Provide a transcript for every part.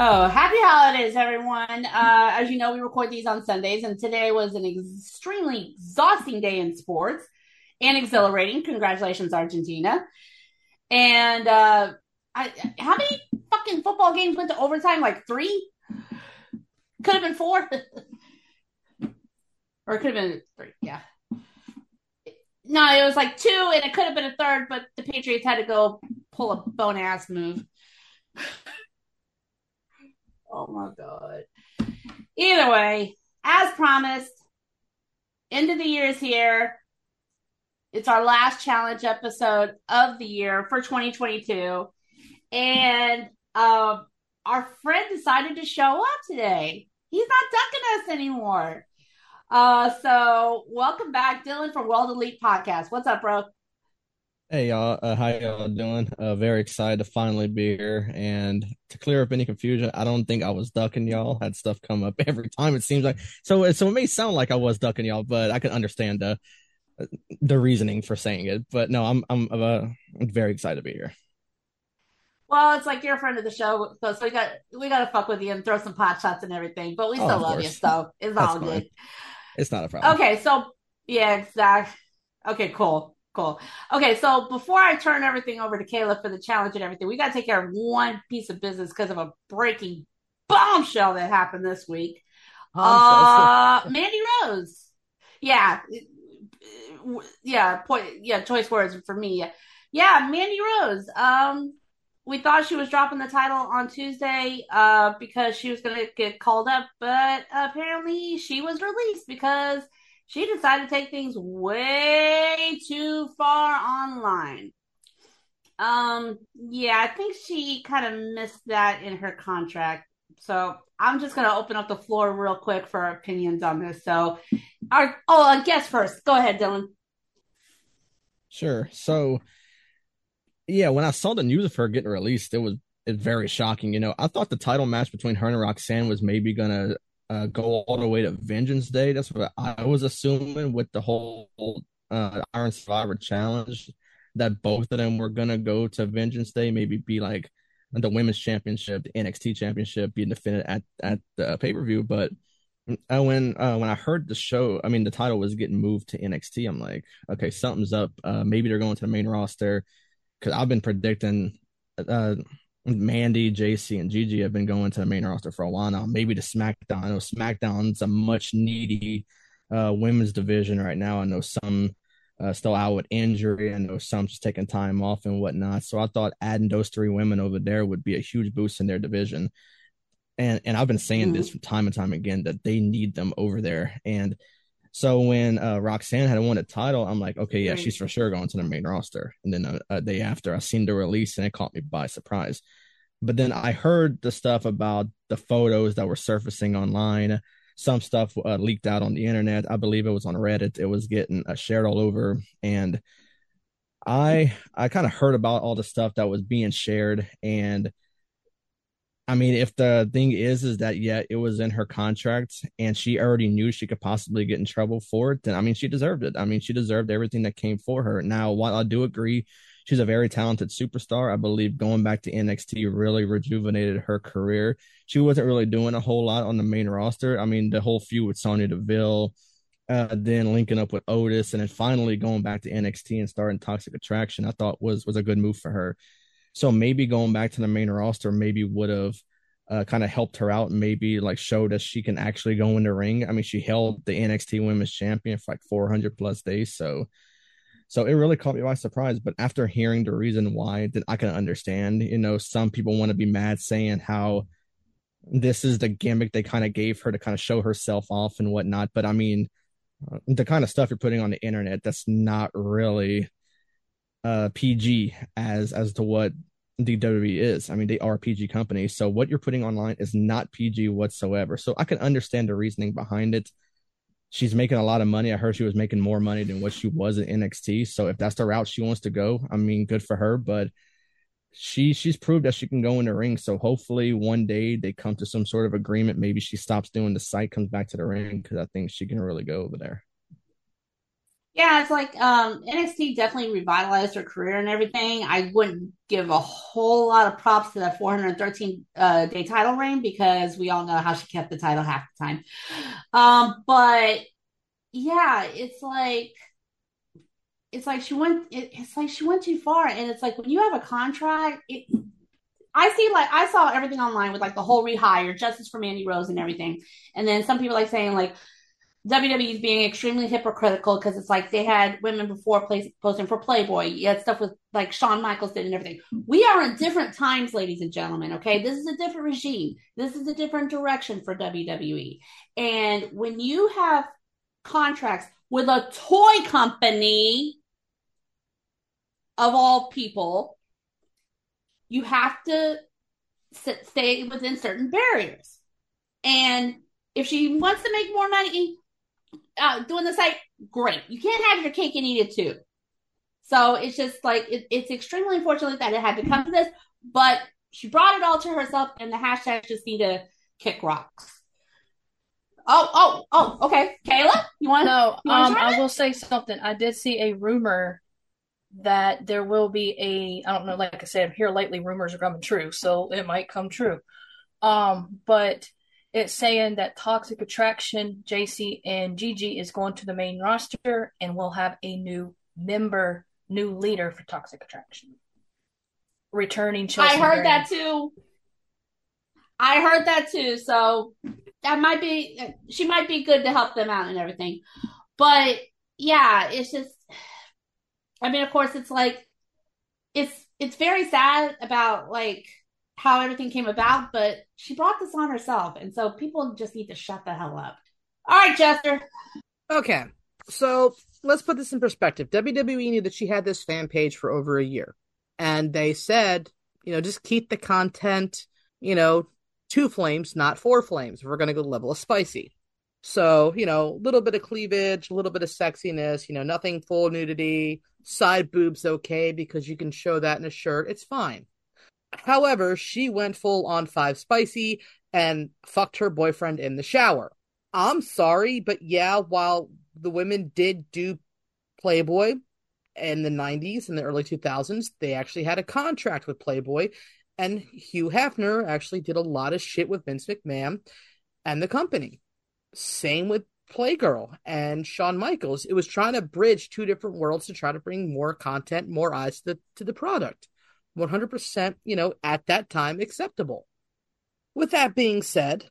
Oh, happy holidays, everyone. Uh, as you know, we record these on Sundays, and today was an extremely exhausting day in sports and exhilarating. Congratulations, Argentina. And uh, I, how many fucking football games went to overtime? Like three? Could have been four. or it could have been three, yeah. No, it was like two, and it could have been a third, but the Patriots had to go pull a bone ass move. Oh my god. Either way, as promised, end of the year is here. It's our last challenge episode of the year for 2022. And um, our friend decided to show up today. He's not ducking us anymore. Uh, so welcome back, Dylan from World Elite Podcast. What's up, bro? Hey y'all, uh, how y'all doing? Uh, very excited to finally be here. And to clear up any confusion, I don't think I was ducking y'all. Had stuff come up every time. It seems like so. So it may sound like I was ducking y'all, but I can understand the the reasoning for saying it. But no, I'm I'm uh, I'm very excited to be here. Well, it's like you're a friend of the show, so we got we got to fuck with you and throw some pot shots and everything. But we Oh, still of love course. you, so it's That's all fine. good. It's not a problem. Okay, so yeah, exact. Okay, cool, cool. Okay, so before I turn everything over to Kayla for the challenge and everything, we got to take care of one piece of business because of a breaking bombshell that happened this week. Uh, Mandy Rose. Yeah, yeah. Point. Yeah, choice words for me. Yeah, Mandy Rose. Um, we thought she was dropping the title on Tuesday uh, because she was going to get called up, but apparently she was released because she decided to take things way too far online. Um, yeah, I think she kind of missed that in her contract. So I'm just to open up the floor real quick for opinions on this. So, our oh, I guess first, go ahead, Dylan. Sure. So, yeah, when I saw the news of her getting released, it was very shocking. You know, I thought the title match between her and Roxanne was maybe gonna uh, go all the way to Vengeance Day. That's what I was assuming with the whole uh, Iron Survivor Challenge. That both of them were gonna go to Vengeance Day, maybe be like the Women's Championship, the NXT Championship being defended at at the pay per view. But uh, when uh, when I heard the show, I mean the title was getting moved to NXT. I'm like, okay, something's up. Uh, maybe they're going to the main roster because I've been predicting uh, Mandy, Jacy, and Gigi have been going to the main roster for a while now. Maybe to SmackDown. I know SmackDown's a much needy uh, women's division right now. I know some uh, still out with injury. I know some just taking time off and whatnot. So I thought adding those three women over there would be a huge boost in their division. And and I've been saying this from time and time again that they need them over there. And so when uh, Roxanne had won the title, I'm like, okay, yeah, Right. she's for sure going to the main roster. And then a, a day after, I seen the release and it caught me by surprise. But then I heard the stuff about the photos that were surfacing online. Some stuff uh, leaked out on the internet. I believe it was on Reddit. It was getting uh, shared all over, and I I kind of heard about all the stuff that was being shared. And I mean, if the thing is is that yeah, it was in her contract, and she already knew she could possibly get in trouble for it, then I mean, she deserved it. I mean, she deserved everything that came for her. Now, while I do agree she's a very talented superstar. I believe going back to NXT really rejuvenated her career. She wasn't really doing a whole lot on the main roster. I mean, the whole feud with Sonya Deville, uh, then linking up with Otis, and then finally going back to NXT and starting Toxic Attraction, I thought was was a good move for her. So maybe going back to the main roster maybe would have uh, kind of helped her out and maybe like showed us she can actually go in the ring. I mean, she held the NXT Women's Champion for like 400 plus days, so so it really caught me by surprise. But after hearing the reason why, then I can understand. You know, some people want to be mad saying how this is the gimmick they kind of gave her to kind of show herself off and whatnot. But I mean, uh, the kind of stuff you're putting on the internet that's not really uh PG as as to what the WWE is. I mean, they are PG company. So what you're putting online is not PG whatsoever. So I can understand the reasoning behind it. She's making a lot of money. I heard she was making more money than what she was in NXT. So if that's the route she wants to go, I mean, good for her. But she she's proved that she can go in the ring. So hopefully one day they come to some sort of agreement. Maybe she stops doing the site, comes back to the ring because I think she can really go over there. Yeah, it's like um, NXT definitely revitalized her career and everything. I wouldn't give a whole lot of props to that 413 uh, day title reign because we all know how she kept the title half the time. Um, but yeah, it's like it's like she went. It, it's like she went too far, and it's like when you have a contract, it. I see like I saw everything online with like the whole rehire, justice for Mandy Rose and everything, and then some people like saying like WWE is being extremely hypocritical because it's like they had women before play, posting for Playboy. You had stuff with like Shawn Michaels did and everything. We are in different times, ladies and gentlemen. Okay, this is a different regime. This is a different direction for WWE. And when you have contracts with a toy company of all people, you have to sit, stay within certain barriers. And if she wants to make more money, uh, doing the site, great. You can't have your cake and eat it too. So it's just like it, it's extremely unfortunate that it had to come to this, but she brought it all to herself, and the hashtags just need to kick rocks. Oh, oh, oh, okay. Kayla, you want? To? No, um, I will say something. I did see a rumor that there will be a. I don't know. Like I said, I'm here lately, rumors are coming true, so it might come true. Um, but it's saying that Toxic Attraction, Jacy, and Gigi is going to the main roster, and we'll have a new member, new leader for Toxic Attraction. Returning Chelsea. I heard that too. I heard that too. So that might be she might be good to help them out and everything. But yeah, it's just I mean, of course, it's like it's it's very sad about like how everything came about, but she brought this on herself. And so people just need to shut the hell up. All right, Chester. Okay. So let's put this in perspective. WWE knew that she had this fan page for over a year. And they said, you know, just keep the content, you know, two flames, not four flames. We're going to go level of spicy. So, you know, a little bit of cleavage, a little bit of sexiness, you know, nothing full nudity, side boobs okay because you can show that in a shirt. It's fine. However, she went full on five spicy and fucked her boyfriend in the shower. I'm sorry, but yeah, while the women did do Playboy in the 90s and the early 2000s, they actually had a contract with Playboy. And Hugh Hefner actually did a lot of shit with Vince McMahon and the company. Same with Playgirl and Shawn Michaels. It was trying to bridge two different worlds to try to bring more content, more eyes to the, to the product. 100%, you know, at that time acceptable. With that being said,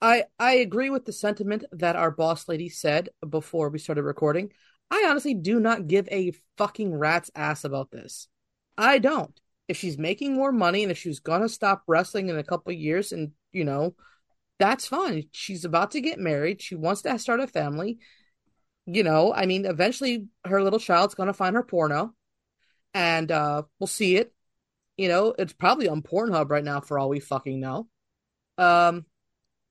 I I agree with the sentiment that our boss lady said before we started recording. I honestly do not give a fucking rat's ass about this. I don't. If she's making more money and if she's gonna stop wrestling in a couple years and you know, that's fine. She's about to get married. She wants to start a family. You know, I mean, eventually her little child's gonna find her porno, and uh, we'll see it. You know, it's probably on Pornhub right now for all we fucking know. Um,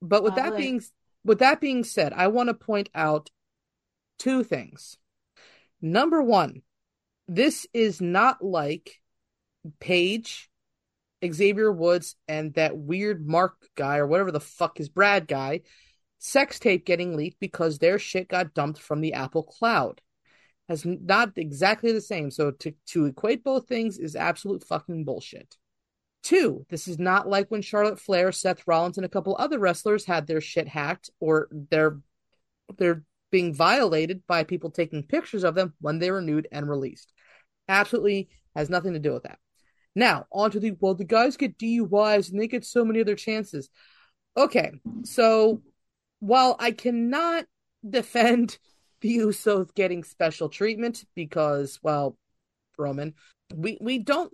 but with that being with that being said, I want to point out two things. Number one, this is not like Paige, Xavier Woods, and that weird Mark guy or whatever the fuck is Brad guy sex tape getting leaked because their shit got dumped from the Apple cloud has not exactly the same. So to, to equate both things is absolute fucking bullshit. Two, this is not like when Charlotte Flair, Seth Rollins, and a couple other wrestlers had their shit hacked or they're they're being violated by people taking pictures of them when they were nude and released. Absolutely has nothing to do with that. Now, onto the well, the guys get DUIs and they get so many other chances. Okay, so while I cannot defend the Usos getting special treatment because, well, Roman, we we don't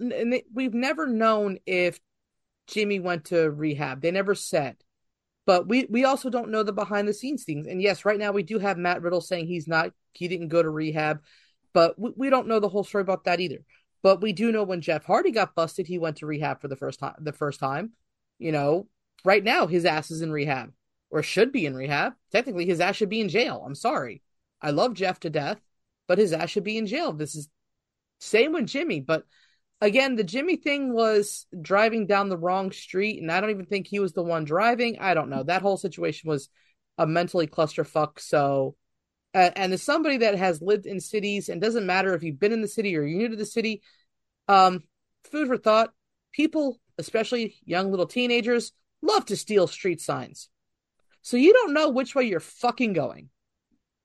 we've never known if Jimmy went to rehab. They never said. But we we also don't know the behind the scenes things. And yes, right now we do have Matt Riddle saying he's not he didn't go to rehab, but we, we don't know the whole story about that either. But we do know when Jeff Hardy got busted, he went to rehab for the first time. The first time, you know, right now his ass is in rehab or should be in rehab. Technically, his ass should be in jail. I'm sorry. I love Jeff to death, but his ass should be in jail. This is same with Jimmy, but again, the Jimmy thing was driving down the wrong street, and I don't even think he was the one driving. I don't know. That whole situation was a mentally clusterfuck. So, uh, and as somebody that has lived in cities, and doesn't matter if you've been in the city or you're new to the city, um, food for thought. People, especially young little teenagers, love to steal street signs. So you don't know which way you're fucking going.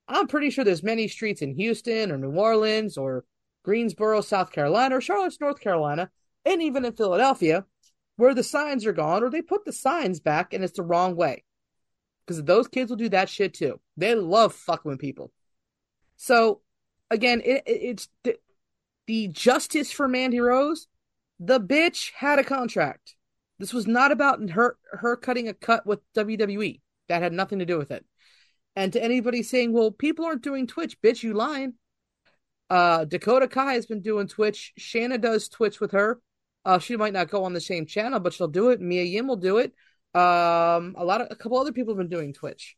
I'm pretty sure there's many streets in Houston or New Orleans or Greensboro, South Carolina, or Charlotte, North Carolina, and even in Philadelphia, where the signs are gone or they put the signs back and it's the wrong way. Because those kids will do that shit too. They love fucking with people. So, again, it, it, it's the, the justice for Mandy Rose. The bitch had a contract. This was not about her her cutting a cut with WWE. That had nothing to do with it. And to anybody saying, "Well, people aren't doing Twitch," bitch, you lying. Uh, Dakota Kai has been doing Twitch. Shanna does Twitch with her. Uh, she might not go on the same channel, but she'll do it. Mia Yim will do it. Um, a lot of a couple other people have been doing Twitch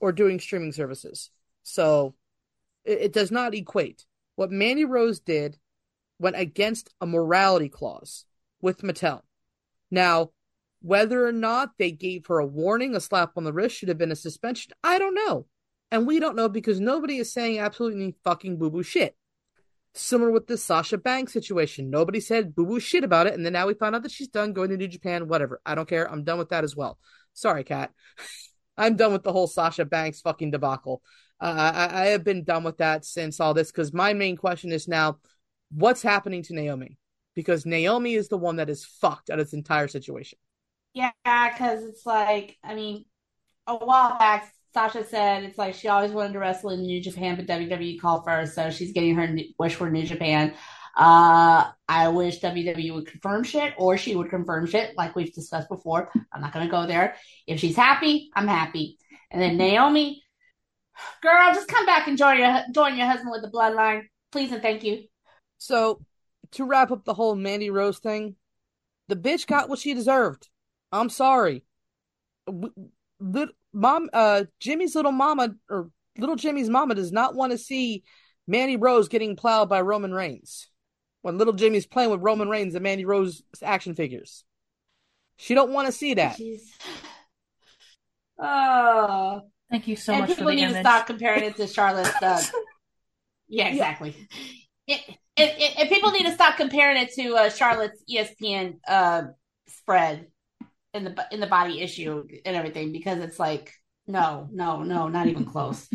or doing streaming services. So it, it does not equate. What Mandy Rose did went against a morality clause with Mattel. Now, whether or not they gave her a warning, a slap on the wrist, should have been a suspension, I don't know. And we don't know because nobody is saying absolutely fucking boo boo shit. Similar with the Sasha Banks situation. Nobody said boo boo shit about it. And then now we found out that she's done going to New Japan, whatever. I don't care. I'm done with that as well. Sorry, Kat. I'm done with the whole Sasha Banks fucking debacle. Uh, I, I have been done with that since all this because my main question is now what's happening to Naomi? Because Naomi is the one that is fucked of this entire situation. Yeah, because it's like, I mean, a while back, Sasha said it's like she always wanted to wrestle in New Japan, but WWE called first, so she's getting her wish for New Japan. Uh, I wish WWE would confirm shit, or she would confirm shit, like we've discussed before. I'm not gonna go there. If she's happy, I'm happy. And then Naomi, girl, just come back and join your join your husband with the bloodline, please and thank you. So, to wrap up the whole Mandy Rose thing, the bitch got what she deserved. I'm sorry mom uh Jimmy's little mama or little Jimmy's mama does not want to see Mandy Rose getting plowed by Roman Reigns. When little Jimmy's playing with Roman Reigns and Mandy Rose action figures. She don't want to see that. Oh, thank you so and much. People need image. to stop comparing it to Charlotte. Uh, yeah, exactly. Yeah. It, it, it, and people need to stop comparing it to uh, Charlotte's ESPN uh, spread in the in the body issue and everything because it's like no, no, no, not even close.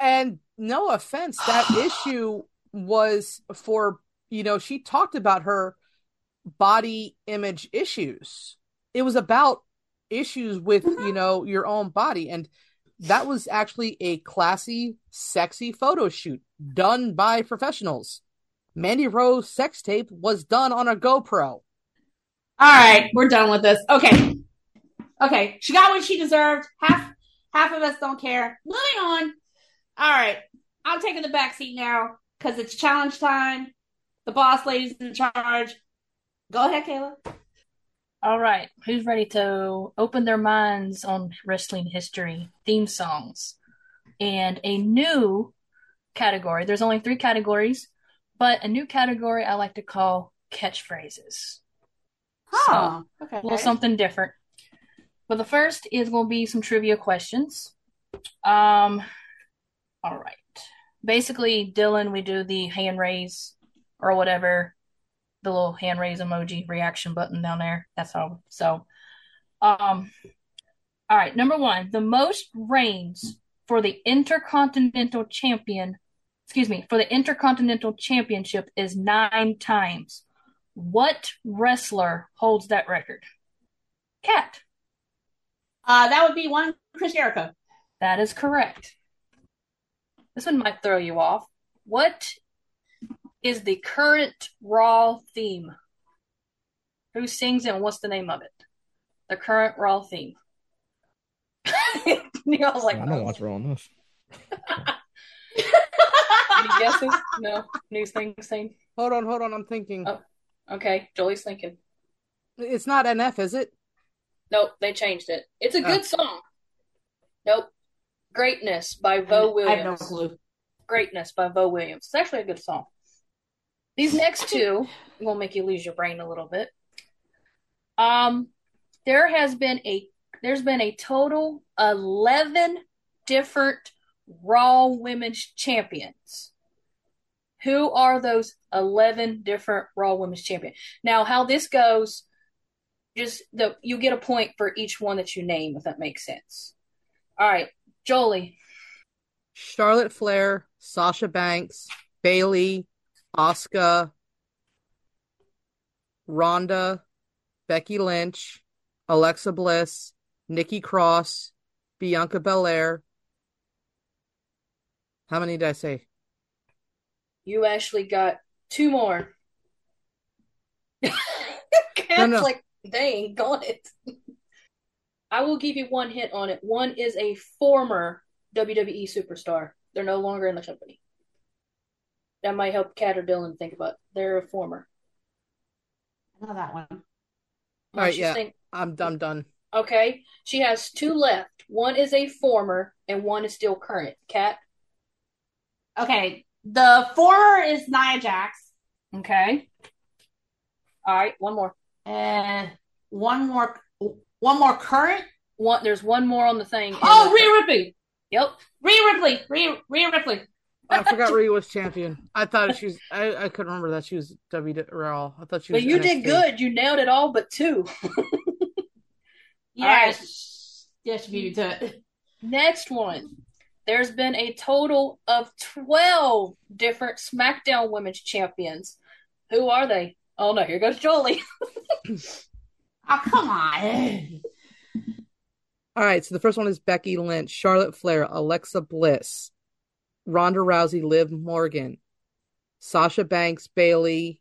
And no offense, that issue was for you know she talked about her body image issues. It was about issues with you mm-hmm. know your own body and that was actually a classy sexy photo shoot done by professionals mandy rose sex tape was done on a gopro all right, we're done with this. Okay. Okay. She got what she deserved. Half half of us don't care. Moving on. All right. I'm taking the back seat now because it's challenge time. The boss lady's in charge. Go ahead, Kayla. All right. Who's ready to open their minds on wrestling history, theme songs, and a new category? There's only three categories, but a new category I like to call catchphrases. Oh, so, okay. A little something different. But the first is going to be some trivia questions. Um, all right. Basically, Dylan, we do the hand raise or whatever, the little hand raise emoji reaction button down there. That's how. So, um, all right. Number one, the most reigns for the Intercontinental Champion. Excuse me, for the Intercontinental Championship is nine times. What wrestler holds that record? Cat. Uh, that would be one Chris Jericho. That is correct. This one might throw you off. What is the current Raw theme? Who sings it and what's the name of it? The current Raw theme. Neil's like, I don't watch Raw enough. Any guesses? No. New thing same. Hold on, hold on. I'm thinking. Oh. Okay, Jolie's thinking. It's not NF, is it? Nope, they changed it. It's a Oh. good song. Nope. Greatness by Vo I Williams. have no clue. Greatness by Vo Williams. It's actually a good song. These next two will make you lose your brain a little bit. Um, there has been a there's been a total eleven different Raw Women's Champions. Who are those eleven different Raw Women's Champion? Now, how this goes, just the you get a point for each one that you name, if that makes sense. All right, Jolie. Charlotte Flair, Sasha Banks, Bayley, Asuka, Ronda, Becky Lynch, Alexa Bliss, Nikki Cross, Bianca Belair. How many did I say? You actually got two more. Cat's No, no. like, dang, got it. I will give you one hint on it. One is a former WWE superstar. They're no longer in the company. That might help Kat or Dylan think about. It. They're a former. I know that one. All right, yeah. think- I'm I'm done. okay, she has two left. One is a former, and one is still current. Kat. Okay, the former is Nia Jax, Okay. All right, one more. and one more, one more current. One. There's one more on the thing. Oh, the- Rhea Ripley, Yep. Rhea Ripley, Rhea, Rhea Ripley. Oh, I forgot Rhea was champion. I thought she was. I, I couldn't remember that she was W Raw. I thought she was. But you did good. You nailed it all but two. yes. right. sh- yeah, she beat it. Next one. There's been a total of 12 different SmackDown Women's Champions. Who are they? Oh no, here goes Jolie. Oh, come on. All right, so the first one is Becky Lynch, Charlotte Flair, Alexa Bliss, Ronda Rousey, Liv Morgan, Sasha Banks, Bayley,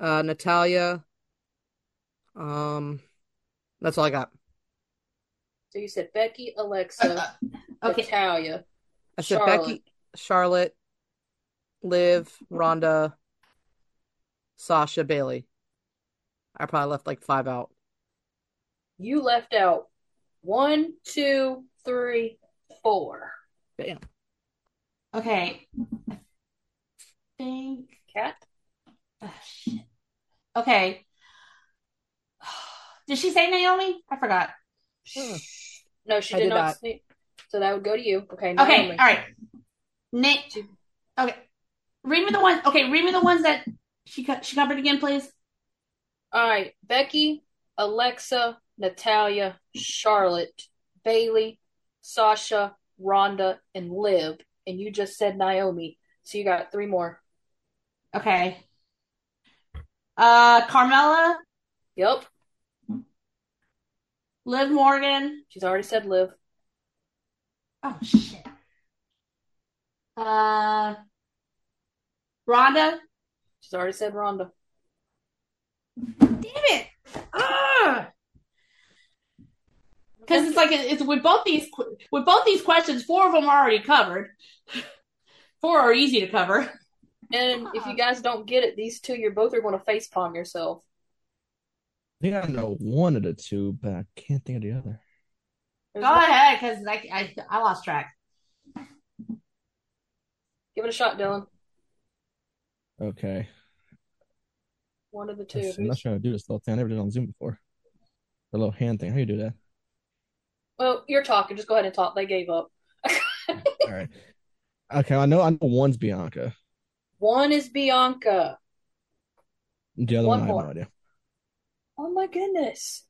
uh, Natalya. Um, that's all I got. So you said Becky, Alexa, Okay, Natalya. I said Charlotte. Becky, Charlotte, Liv, Ronda, Sasha, Bayley. I probably left like five out. You left out one, two, three, four. Bam. okay. I think. Cat? Oh, shit. Okay. Did she say Naomi? I forgot. Hmm. No, she did, did not. not. say- So that would go to you. Okay. Okay, all right. Nick. Okay, read me the ones. Okay, read me the ones that she co- she covered again, please. All right, Becky, Alexa, Natalya, Charlotte, Bayley, Sasha, Ronda, and Liv. And you just said Naomi. So you got three more. Okay. Uh, Carmella, Yep. Liv Morgan. She's already said Liv. Oh shit. Uh, Ronda. She's already said Ronda. Damn it. Because it's like it's with both these with both these questions, four of them are already covered. Four are easy to cover. And if you guys don't get it, these two, you're both are going to face palm yourself. I think I know one of the two, but I can't think of the other. There's Go one- ahead, because I, I I lost track. Give it a shot, Dylan. Okay. One of the two. I'm not sure how to do this little thing. I never did it on Zoom before. The little hand thing. How do you do that? Well, you're talking. Just go ahead and talk. They gave up. All right. Okay, I know I know one's Bianca. One is Bianca. The other One one, I have no idea. Oh my goodness.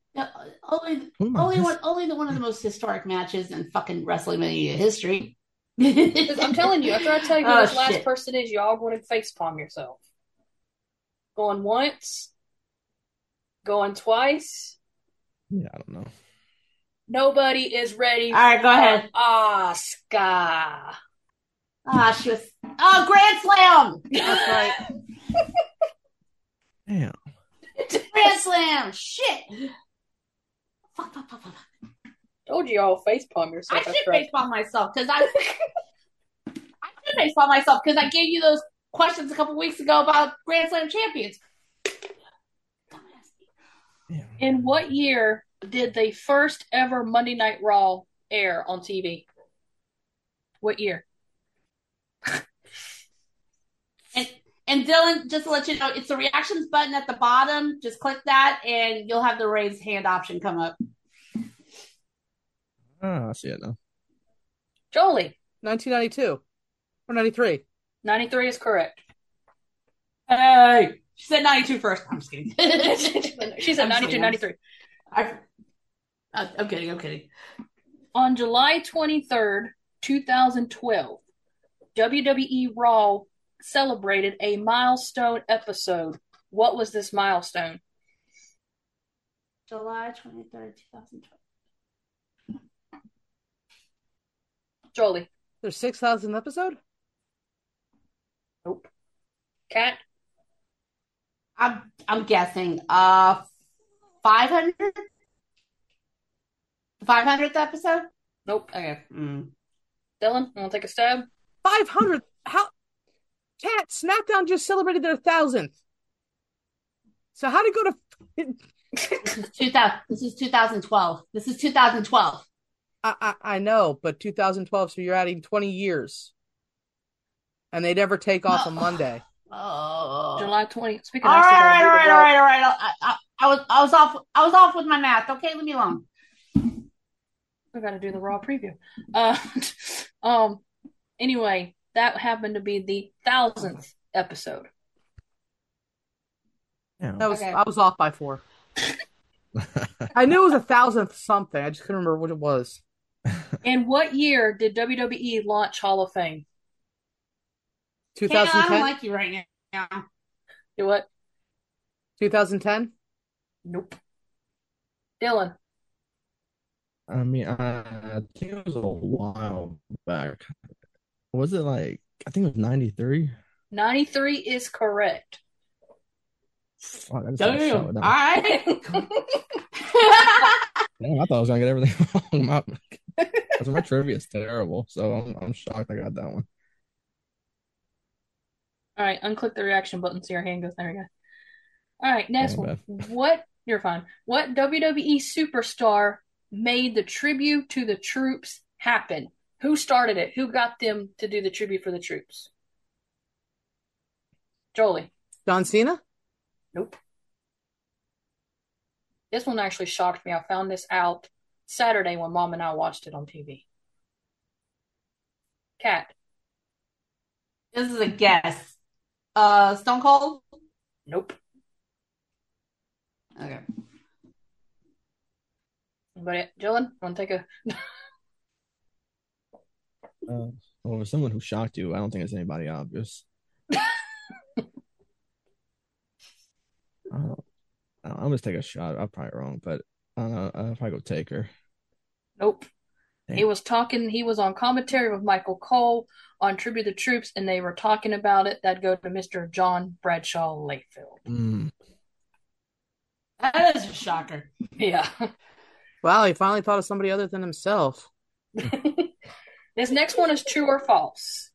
Only Who am I only missing? one only the one of the most historic matches in fucking wrestling media history. 'Cause I'm telling you, after I tell you who Oh, this last shit. person is, y'all going to face palm yourself. Going once. Going twice. Yeah, I don't know. Nobody is ready. All right, go ahead. Asuka. Ah, she was. Oh, Grand Slam! That's right. Damn. Grand Slam! Shit! Fuck, fuck, fuck, fuck. Told you all facepalm I yourself. I should after I- facepalm myself because I. I should facepalm myself because I gave you those questions a couple weeks ago about Grand Slam champions. Damn. In what year did the first ever Monday Night Raw air on TV? What year? And and Dylan, just to let you know, it's the reactions button at the bottom. Just click that, and you'll have the raise hand option come up. Ah, I see it now. Jolie. 1992 or 93. 93 is correct. Hey, she said 92 first. I'm just kidding. she said I'm 92, kidding. 93. I, I- I'm kidding. I'm kidding. On July 23rd, 2012, WWE Raw celebrated a milestone episode. What was this milestone? July 23rd, 2012. Jolie. There's 6,000 episode? Nope. Cat. I'm I'm guessing uh 500 500th episode. Nope. Okay. Mm. Dylan, want to take a stab? 500. How? Cat, SmackDown just celebrated their thousandth. So how to go to? This is 2000. This is 2012. This is 2012. I, I I know, but 2012. So you're adding 20 years, and they never take off on Monday. Oh. July 20th. Speaking All of right, all right, all right, all right, all right. I, I, I was I was off I was off with my math. Okay, leave me alone. We got to do the Raw preview. Uh, um. Anyway, that happened to be the thousandth episode. Damn. That was Okay. I was off by four. I knew it was a thousandth something. I just couldn't remember what it was. In what year did WWE launch Hall of Fame? 2010. I 2010. don't like you right now. Do what? 2010. Nope. Dylan. I mean, I, I think it was a while back. Was it like, I think it was 93? 93 is correct. Fuck, I just got shot Damn. with All that right. one. Damn, I thought I was gonna get everything wrong. My, because my trivia is terrible, so I'm, I'm shocked I got that one. All right, unclick the reaction button so your hand goes. There we go. All right, next My one. What? You're fine. What WWE superstar made the tribute to the troops happen? Who started it? Who got them to do the tribute for the troops? Jolie. John Cena. Nope. This one actually shocked me. I found this out Saturday when mom and I watched it on TV. Cat. this is a guess. Uh, Stone Cold. Nope. Okay. Anybody? Dylan, want to take a? Uh, well, for someone who shocked you, I don't think it's anybody obvious. I don't, I don't- I'm gonna take a shot. I'm probably wrong, but I don't know. I'll probably go Taker. Nope. He was talking. He was on commentary with Michael Cole on Tribute to the Troops, and they were talking about it. That'd go to Mr. John Bradshaw Layfield. Mm. That is a shocker. Yeah. Wow, he finally thought of somebody other than himself. this next one is true or false,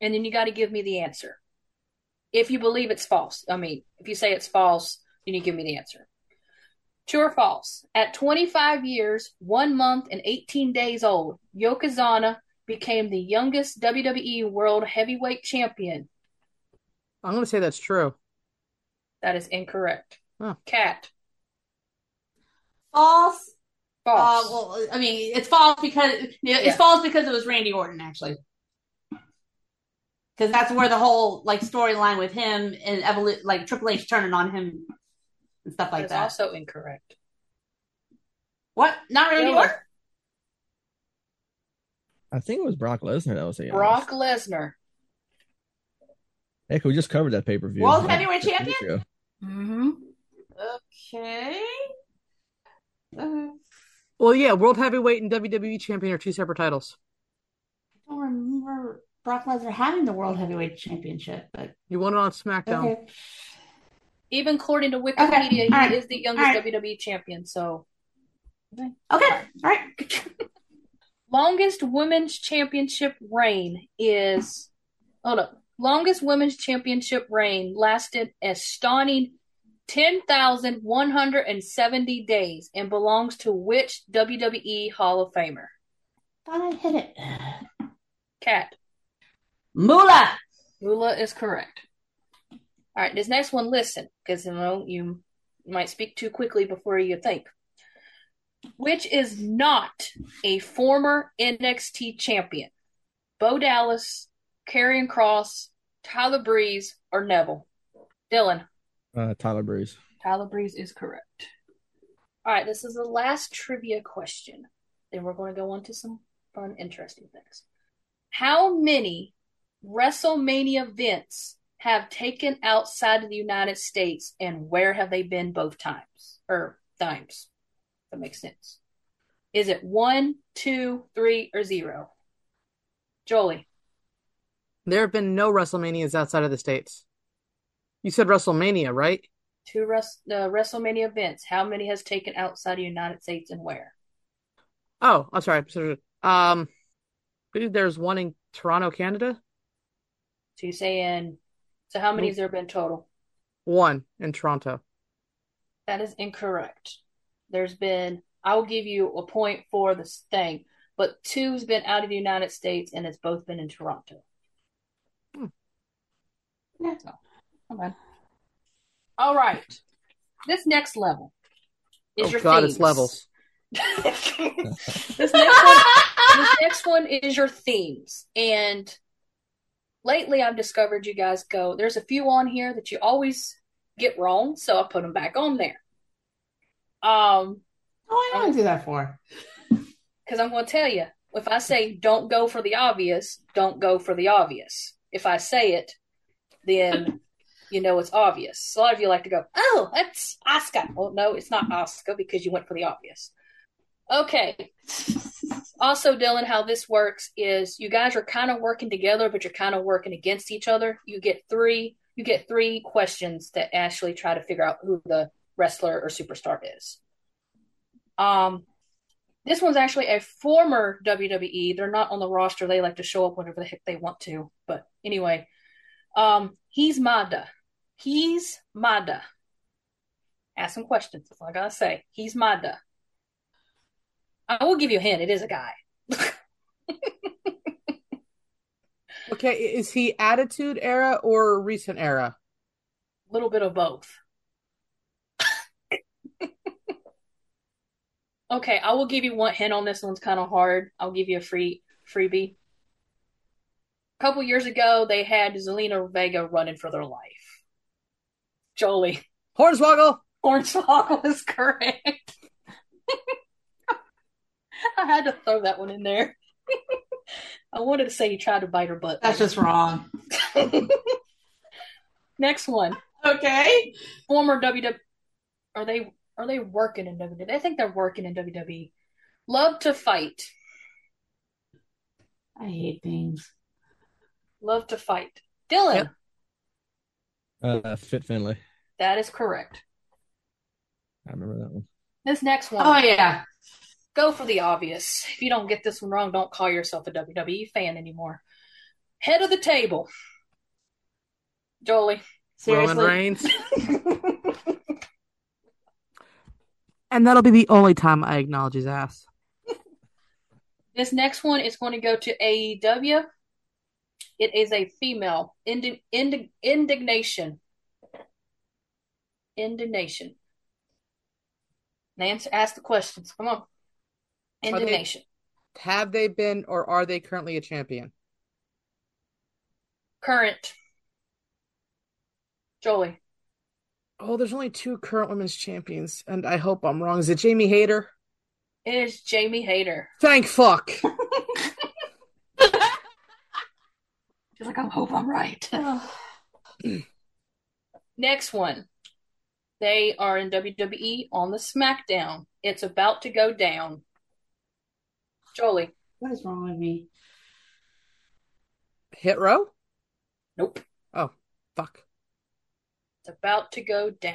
and then you got to give me the answer. If you believe it's false, I mean, if you say it's false, then you give me the answer. True or false? At 25 years, one month, and 18 days old, Yokozuna became the youngest WWE World Heavyweight Champion. I'm going to say that's true. That is incorrect. Huh. Cat. False. False. Uh, well, I mean, it's false because it's Yeah. false because it was Randy Orton actually, because that's where the whole like storyline with him and evolu- like Triple H turning on him and stuff like is that. also incorrect. What? Not Randy Dylan. Orton. I think it was Brock Lesnar that was the. Brock Lesnar. Heck, we just covered that pay per view. World heavyweight champion? Mm-hmm. Okay. Uh, Well, yeah, World Heavyweight and WWE Champion are two separate titles. I don't remember Brock Lesnar having the World Heavyweight Championship, but You won it on SmackDown. okay. Even according to Wikipedia, he all right, is the youngest all right. WWE champion. So, Okay. All right. longest women's championship reign is hold up. Longest women's championship reign lasted a stunning 10,170 days and belongs to which WWE Hall of Famer? Thought I hit it. Cat. Moolah. Lula is correct. All right, this next one, listen, because you know you might speak too quickly before you think. Which is not a former NXT champion? Bo Dallas, Karrion Kross, Tyler Breeze, or Neville? Dylan. Uh, Tyler Breeze. Tyler Breeze is correct. All right, this is the last trivia question. Then we're going to go on to some fun, interesting things. How many WrestleMania events have taken outside of the United States, and where have they been both times or times? That makes sense. Is it one, two, three, or zero? Jolie, There have been no WrestleManias outside of the States. You said WrestleMania, right? two uh, WrestleMania events. How many has taken outside of the United States, and where? Oh, I'm sorry. Um, I believe there's one in Toronto, Canada. So you're saying, so how many has there been total? One in Toronto. That is incorrect. There's been, I will give you a point for this thing, but two's been out of the United States and it's both been in Toronto. Hmm. Yeah. So, okay. All right. This next level is oh your God, themes. it's levels. this next one, this next one is your themes. And lately I've discovered you guys go, there's a few on here that you always get wrong, so I put them back on there. Um, Oh, I know I do that for. because I'm going to tell you, if I say don't go for the obvious, don't go for the obvious. If I say it, then you know it's obvious. A lot of you like to go, oh, that's Oscar. Well, no, it's not Oscar because you went for the obvious. Okay. Also, Dylan, how this works is you guys are kind of working together, but you're kind of working against each other. You get three. You get three questions that actually try to figure out who the wrestler or superstar is. Um, this one's actually a former WWE. They're not on the roster. They like to show up whenever the heck they want to. But anyway, um, he's Mada. He's Mada. Ask some questions. That's all I gotta say. He's Mada. I will give you a hint. It is a guy. Okay, is he Attitude Era or recent era? A little bit of both. okay, I will give you one hint on this one's kind of hard. I'll give you a free freebie. A couple years ago, they had Zelina Vega running for their life. Jolie. Hornswoggle. Hornswoggle is correct. I had to throw that one in there. I wanted to say he tried to bite her butt. That's just wrong. Next one. Okay. Former WWE. Are they are they working in WWE? I think they're working in WWE. Love to fight. I hate things. Love to fight. Dylan. Yep. Uh, Fit Finlay. That is correct. I remember that one. This next one. Oh yeah. Go for the obvious. If you don't get this one wrong, don't call yourself a WWE fan anymore. Head of the table. Jolie. Seriously. Roman Reigns. And that'll be the only time I acknowledge his ass. This next one is going to go to AEW. It is a female. Indi- indi- indignation. Indignation. Nance, ask the questions. Come on. They- Indignation. Have they been or are they currently a champion? Current. Jolie. Oh, there's only two current women's champions, and I hope I'm wrong. Is it Jamie Hayter? It is Jamie Hayter. Thank fuck. She's like, I hope I'm right. Next one. They are in WWE on the SmackDown. It's about to go down. Jolie. What is wrong with me? Hit row? Nope. Oh, fuck. It's about to go down.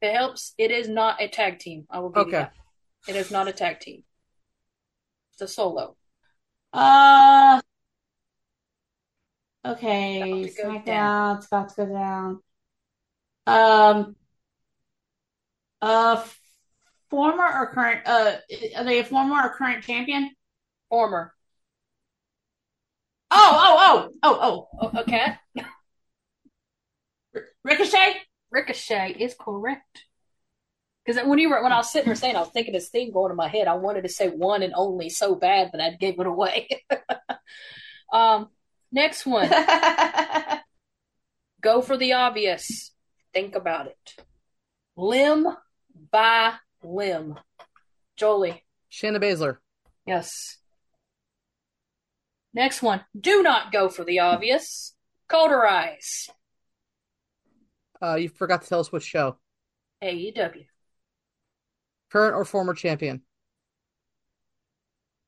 If it helps, it is not a tag team. I will give you Okay. that. It is not a tag team. It's a solo. Uh. Okay, About SmackDown. down. It's about to go down. Um. Uh, former or current? Uh, are they a former or current champion? Former. Oh, oh, oh, oh, Oh, okay. oh. Ricochet. Ricochet is correct. Because when you were when I was sitting there saying I was thinking this thing going in my head, I wanted to say one and only so bad that I gave it away. um, next one. Go for the obvious. Think about it. Limb by limb. Jolie. Shayna Baszler. Yes. Next one. Do not go for the obvious. Cauterize. Uh, you forgot to tell us which show. AEW. Current or former champion?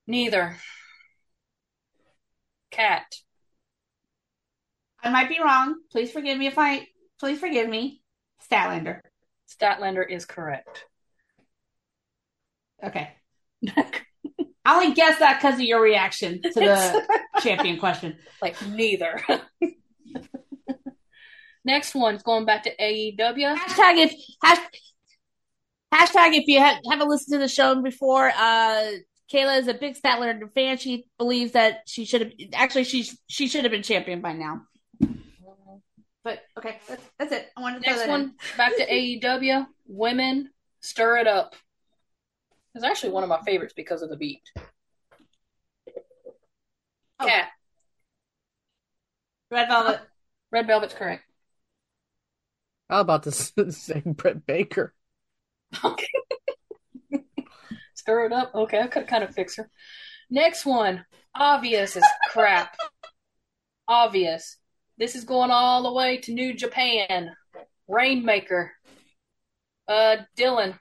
Neither. Cat. I might be wrong. Please forgive me if I. Please forgive me. Statlander. Statlander is correct. Okay. I only guessed that because of your reaction to the champion question. like neither. Next one's going back to AEW. Hashtag if hash, hashtag if you ha- haven't listened to the show before. Uh, Kayla is a big Statlander fan. She believes that she should have actually she she should have been champion by now. But okay, that's, that's it. I wanted to Next that one in. back to AEW. Women stir it up. It's actually one of my favorites because of the beat. Oh. Cat. Red Velvet. Red Velvet's correct. How about to say Britt Baker? Okay. Stir it up. Okay, I could kind of fix her. Next one. Obvious as crap. Obvious. This is going all the way to New Japan. Rainmaker. Uh, Dylan.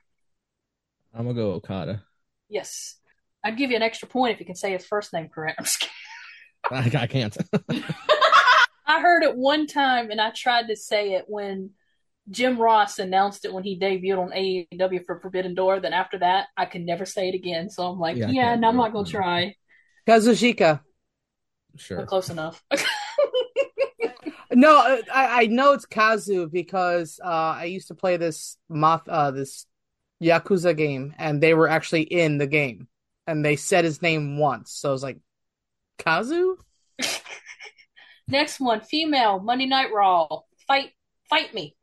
I'm gonna go Okada. Yes. I'd give you an extra point if you can say his first name correct. I'm just. I, I can't. I heard it one time and I tried to say it when Jim Ross announced it when he debuted on AEW for Forbidden Door. Then after that, I could never say it again. So I'm like, Yeah, yeah, no, I'm not going to try. Kazuchika. sure. We're close enough. No, uh, I, I know it's Kazu because uh, I used to play this moth, uh, this Yakuza game, and they were actually in the game, and they said his name once. So I was like, Kazu? Next one, female Monday Night Raw. Fight, fight me.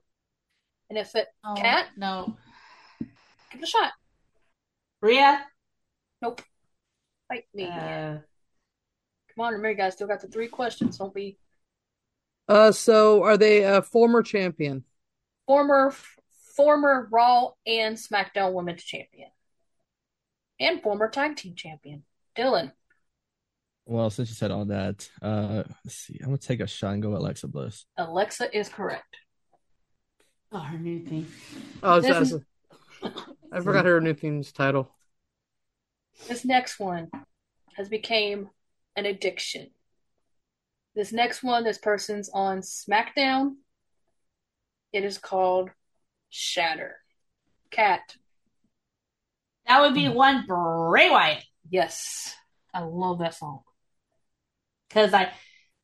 And if it Oh, Cat? No. give it a shot. Rhea. Nope. Fight me. Uh, Come on, remember, guys still got the three questions. Don't be Uh, so are they a former champion? former former Raw and SmackDown Women's Champion, and former Tag Team Champion. Dylan. Well, since you said all that, uh, let's see. I'm gonna take a shot and go at Alexa Bliss. Alexa is correct. oh, her new thing. Oh, This so- is- I forgot her new theme's title. This next one has became an addiction. This next one, this person's on SmackDown. It is called Shatter. Cat. That would be one Bray Wyatt. Yes. I love that song. Because I,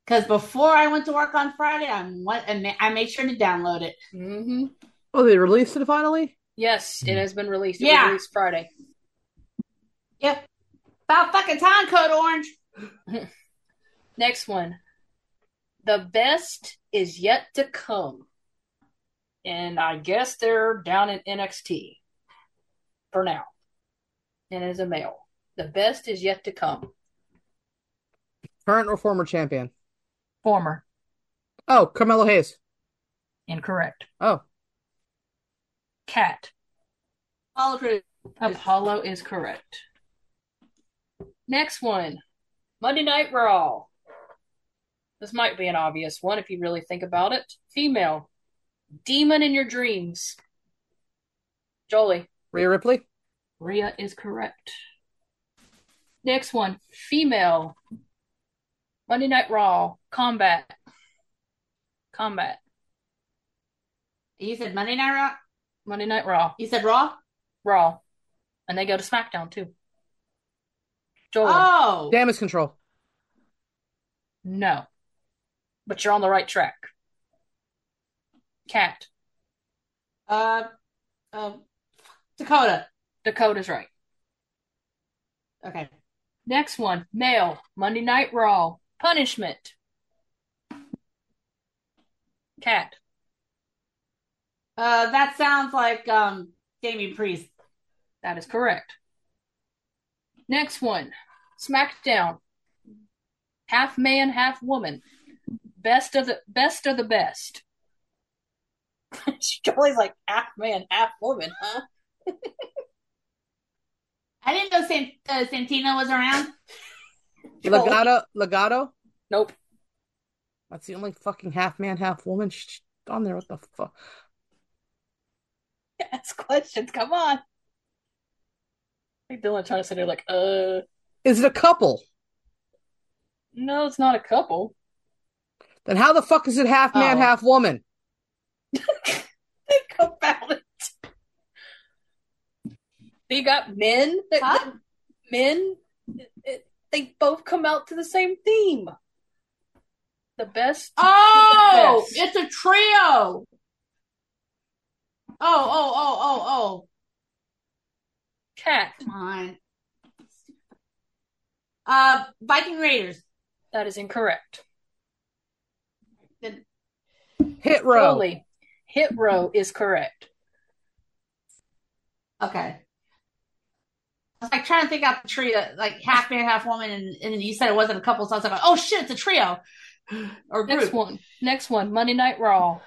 because before I went to work on Friday, I went and ma- I made sure to download it. Mm-hmm. Oh, they released it finally? Yes, it has been released. It Yeah. was released Friday. Yep. About fucking time, Code Orange. Next one. The best is yet to come. And I guess they're down in NXT for now. And as a male. The best is yet to come. Current or former champion? Former. Oh, Carmelo Hayes. Incorrect. Oh, Cat. Apollo Crews. Apollo is correct. Next one. Monday Night Raw. This might be an obvious one if you really think about it. Female. Demon in Your Dreams. Jolie. Rhea Ripley. Rhea is correct. Next one, female. Monday Night Raw. Combat. Combat. You said Monday Night Raw. Monday Night Raw. You said Raw. Raw. And they go to SmackDown too. Jolie. Oh, Damage control. No. But you're on the right track. Cat. uh, uh, Dakota. Dakota's right. Okay. Next one, male. Monday Night Raw. Punishment. Cat. Uh, that sounds like um Damien Priest. That is correct. Next one, SmackDown. Half man, half woman. Best of the best of the best. She's always like half man, half woman, huh? I didn't know Sant- uh, Santino was around. Legado. Legado. Nope. That's the only fucking half man, half woman sh- on there. What the fuck? Ask questions. Come on. I think Dylan trying to say sit there like, uh, Is it a couple? no, it's not a couple. Then how the fuck is it half man, Oh. half woman? Think about it. You got men. that- Huh? that- men. it- it- they both come out to the same theme. The best. Oh, Yes. it's a trio. Oh, oh, oh, oh, oh. Cat. Come on. Uh, Viking Raiders. That is incorrect. Then- Hit row. Jolie. Hit row is correct. Okay. I was like trying to think out the trio, like half man, half woman, and, and you said it wasn't a couple, so I was like, oh shit, it's a trio or group. Next one. Next one. Monday Night Raw.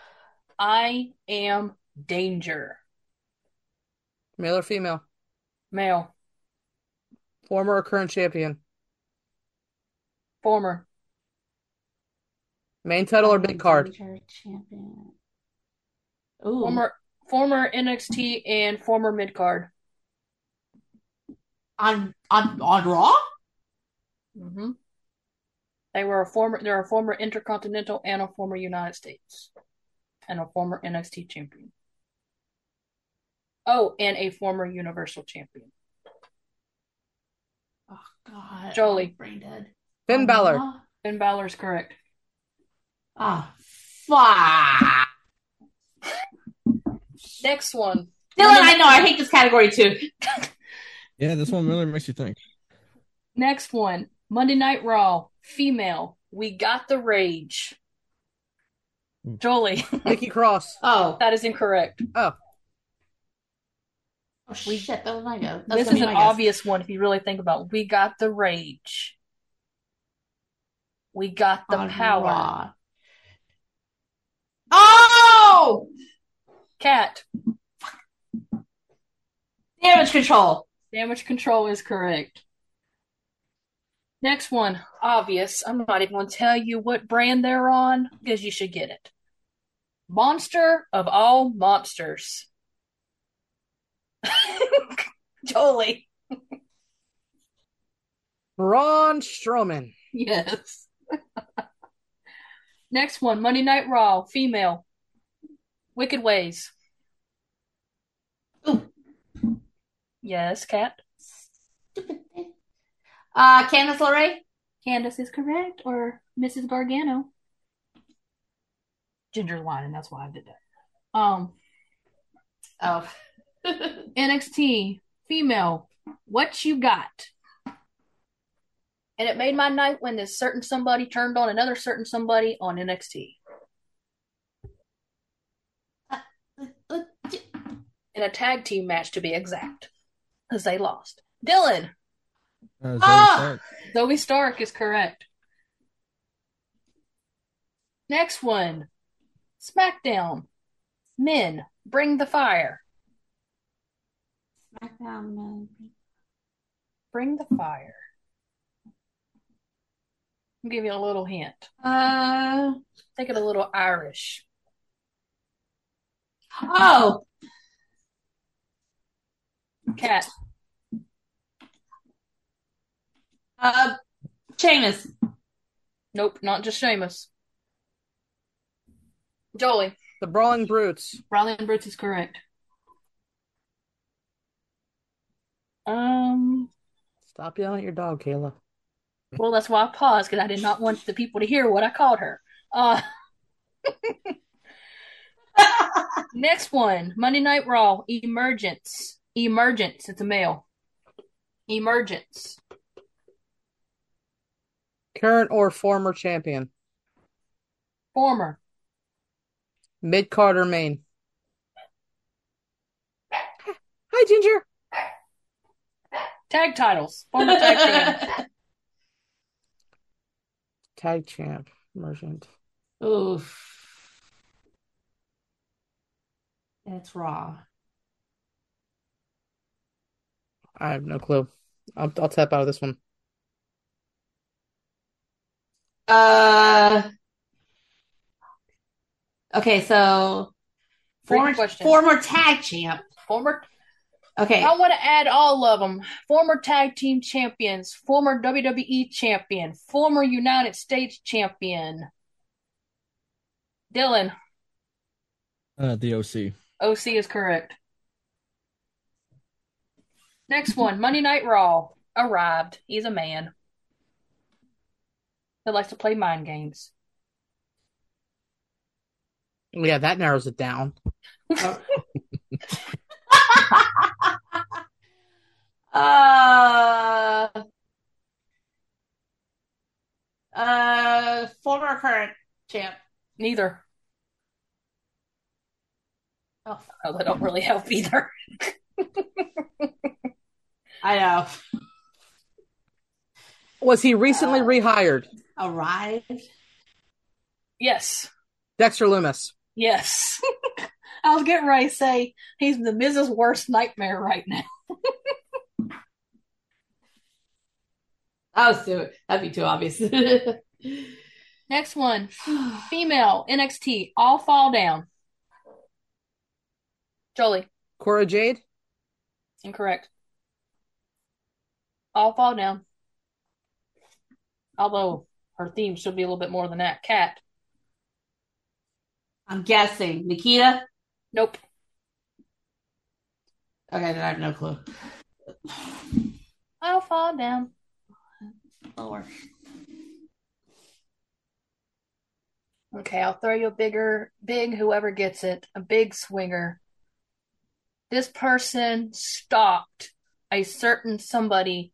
I am danger. Male or female? Male. Former or current champion? Former. Main title or big card? Champion. Ooh. Former. Former NXT and former mid card. on on on Raw. Mm-hmm. They were a former. They're a former Intercontinental and a former United States, and a former NXT champion. Oh, and a former Universal champion. Oh God, Jolie. Brain dead. Finn Balor. Finn Balor is correct. oh fuck. Next one. Dylan, I know I hate this category too. Yeah, this one really makes you think. Next one. Monday Night Raw. Female. We got the rage. Hmm. Jolie. Nikki Cross. Oh, that is incorrect. Oh, oh shit, that was my go. That's this is an guess. obvious one if you really think about it. We got the rage. We got the On power. Raw. Oh, Cat. damage control. Damage control is correct. Next one, obvious. I'm not even going to tell you what brand they're on because you should get it. Monster of all monsters. Jolie. Braun Strowman. Yes. Next one, Monday Night Raw, female. Wicked Ways. Ooh. Yes, Cat. Stupid thing. Uh, Candice LeRae. Candice is correct, or Mrs. Gargano. Ginger lining, that's why I did that. Um, Oh, NXT female, what you got? And it made my night when this certain somebody turned on another certain somebody on NXT in a tag team match to be exact, because they lost. Dylan, Uh, Zoey Ah! Stark. Zoey Stark is correct. Next one, SmackDown, men, bring the fire, SmackDown man. bring the fire. I'll give you a little hint. Uh, Take it a little Irish. Oh, Cat. uh, Sheamus. Nope, not just Sheamus. Jolie. The Brawling Brutes. Brawling Brutes is correct. Um, Stop yelling at your dog, Kayla. well, that's why I paused because I did not want the people to hear what I called her. Uh, next one Monday Night Raw Emergence. Emergence. It's a male. Emergence. Current or former champion. Former. Mid Carter, Maine. Hi, Ginger. Tag titles. Former tag champ. Tag champ. Merchant. Oof. That's raw. I have no clue. I'll, I'll tap out of this one. Uh. Okay, so Freak former question. former tag champ. Former. Okay, I want to add all of them. Former tag team champions. Former WWE champion. Former United States champion. Dylan. Uh, the OC. OC is correct. Next one, Monday Night Raw. Arrived. He's a man. He likes to play mind games. Yeah, that narrows it down. uh, uh, former or current champ. Neither. Oh, Oh, that don't really help either. I know. Was he recently Uh, rehired? Arrived. Yes. Dexter Lumis. Yes. I was getting ready to say he's the Mrs. Worst nightmare right now. I was too. That'd be too obvious. Next one, female NXT. All fall down. Jolie. Cora Jade. Incorrect. All fall down. Although her theme should be a little bit more than that. Cat. I'm guessing Nikkita. Nope. Okay, then I have no clue. I'll fall down. Lower. Okay, I'll throw you a bigger, big whoever gets it, a big swinger. This person stopped a certain somebody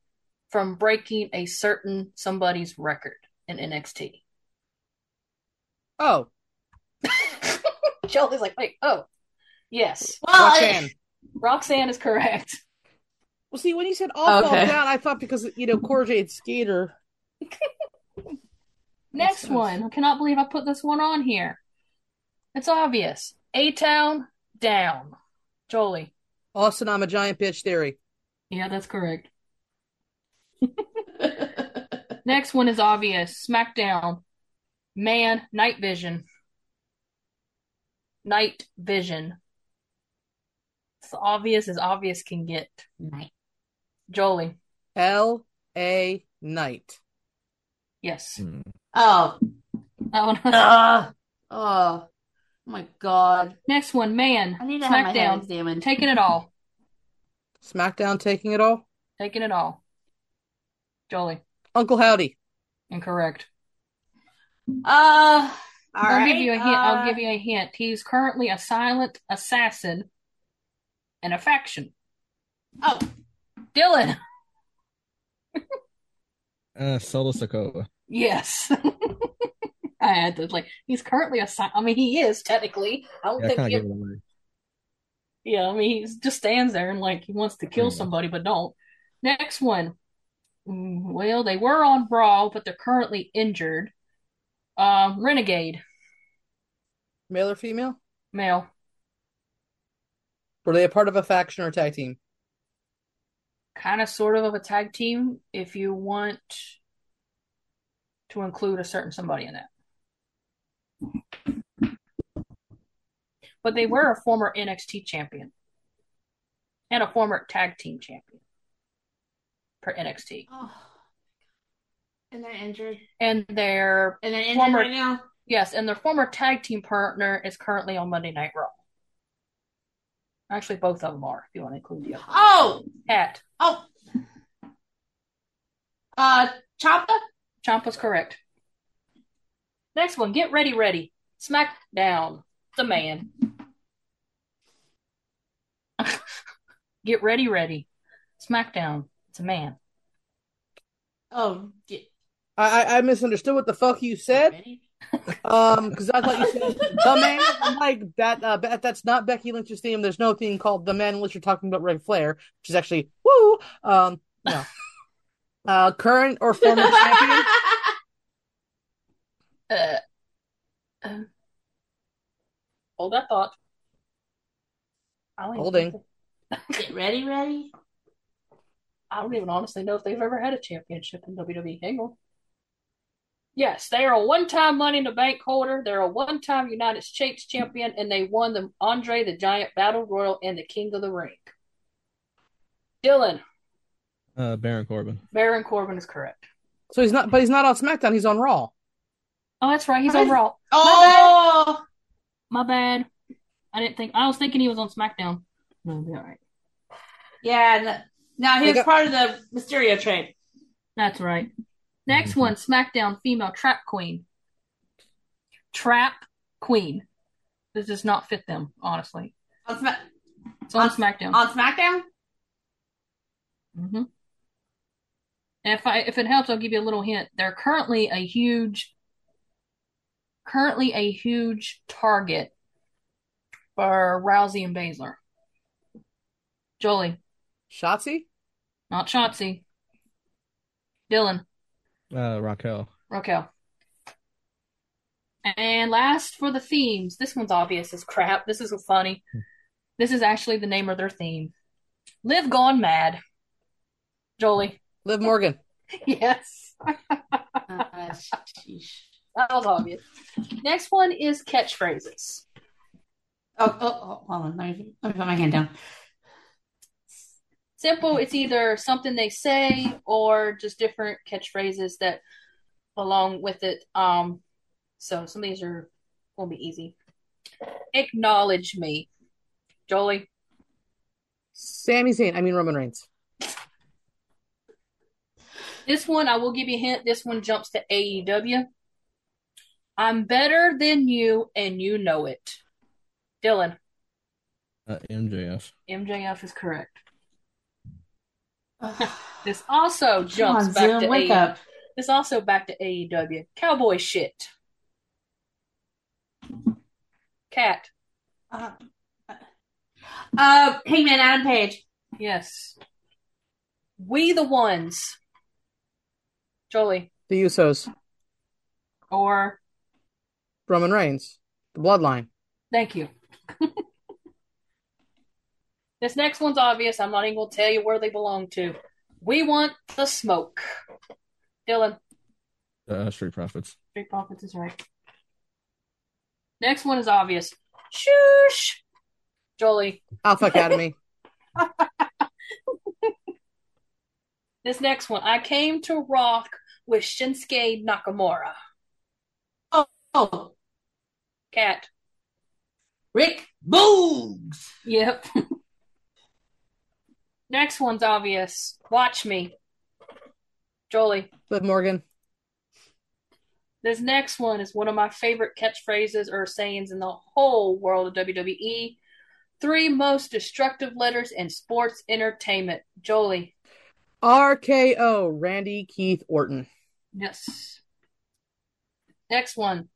from breaking a certain somebody's record in NXT. Oh, Jolie's like, wait, oh, yes. Well, Roxanne. Roxanne is correct. Well, see, when you said all fall Okay. down, I thought because you know Cora Jade skater. Next one. I cannot believe I put this one on here. It's obvious. A Town down. Jolie. Austin, I'm a giant bitch theory. Yeah, that's correct. Next one is obvious. SmackDown. Man, Night Vision. Night Vision. It's obvious as obvious can get. Night. Jolie. L A Knight. Yes. Hmm. Oh. Oh, no. Uh, oh. my god. Next one, man. I need to have my head SmackDown. examined. Taking it all. SmackDown taking it all. Taking it all. Jolie. Uncle Howdy. Incorrect. Uh, all I'll right. give you a hint. uh, I'll give you a hint. He's currently a silent assassin in a faction. Oh, Dylan. Uh, Solo Sikoa. Yes. I had to like. He's currently a. si- I mean, he is technically. I don't Yeah, think. kind He, of gave it away. yeah, I mean, he just stands there and like he wants to kill somebody, but don't. Next one. Well, they were on Brawl, but they're currently injured. Um, Renegade, Male or female? male. Were they a part of a faction or a tag team? kind of sort of of a tag team if you want to include a certain somebody in that. but they were a former NXT champion and a former tag team champion for NXT. Oh. And they're injured. And their And they're injured Former- right now. yes, and their former tag team partner is currently on Monday Night Raw. Actually, both of them are, if you want to include the other. Oh, Cat. oh. Uh, Choppa. Ciampa's correct. Next one, get ready, ready. SmackDown. The man. get ready, ready. SmackDown. It's a man. Oh, get I, I I misunderstood what the fuck you said. Um, because I thought you said the man. I'm like that. Uh, that- that's not Becky Lynch's theme. There's no theme called the man unless you're talking about Ric Flair, which is actually woo. Um, no. Uh, current or former champion? Uh, uh, hold that thought. I don't Holding. Get ready, ready. They- I don't even honestly know if they've ever had a championship in WWE. Hang on. Yes, they are a one-time Money in the Bank holder. They're a one-time United States champion, and they won the Andre the Giant Battle Royal and the King of the Ring. Dylan, Uh, Baron Corbin. Baron Corbin is correct. So he's not, but he's not on SmackDown. He's on Raw. Oh, that's right. He's on Raw. Oh, My bad. I didn't think. I was thinking he was on SmackDown. No, be all right. yeah. N- Now he They was got- part of the Mysterio trade. That's right. Next one, SmackDown female trap queen. Trap queen. This does not fit them, honestly. On, Sma- It's on On- SmackDown. on SmackDown. hmm And if I if it helps, I'll give you a little hint. They're currently a huge, currently a huge target for Rousey and Baszler. Jolie, Shotzi? Not Shotzi. Dylan. Uh, Raquel. Raquel. And last for the themes. This one's obvious as crap. This is funny. This is actually the name of their theme. Live Gone Mad. Jolie. Liv Morgan. Yes. Uh. That was obvious. Next one is catchphrases. Oh, oh, oh, hold on. Let me, let me put my hand down. Simple, it's either something they say or just different catchphrases that along with it. Um, so some of these are will be easy. Acknowledge me. Jolie. Sami Zayn. I mean Roman Reigns. This one, I will give you a hint. This one jumps to AEW. I'm better than you, and you know it. Dylan, Uh, MJF. MJF is correct. Ugh. This also jumps on, back Zoom, to wake AEW. up. This also back to AEW. Cowboy shit. Cat. Uh, uh, Hangman Adam Page. Yes. We the ones. Jolie. The Usos. Or Roman Reigns. The Bloodline. thank you. this next one's obvious. I'm not even gonna tell you where they belong to. We want the smoke. Dylan. Uh, Street Profits. Street Profits is right. Next one is obvious. Shoosh. Jolie. Alpha Academy. This next one. I came to rock with Shinsuke Nakamura. Oh, Cat. Rick Boogs. Yep. next one's obvious. Watch me. Jolie. Liv Morgan. This next one is one of my favorite catchphrases or sayings in the whole world of WWE. Three most destructive letters in sports entertainment. Jolie. RKO. Randy Keith Orton. Yes. Next one.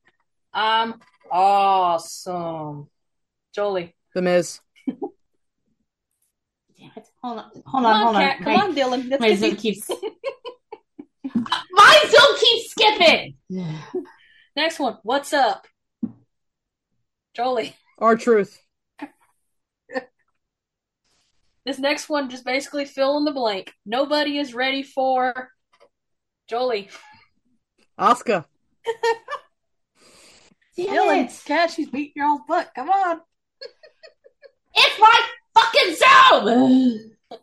I'm awesome. Jolie. The Miz. Damn it. Hold on. Hold Come on. on, Hold on. Come My- on, Dylan. Let's My get Zoom you- keeps. My Zoom keeps skipping. Next one. What's up? Jolie. R-Truth. This next one just basically fill in the blank. Nobody is ready for Jolie. Asuka. Damn Dylan. it. Cat, she's beating your old butt. Come on. it's my fucking Zoom.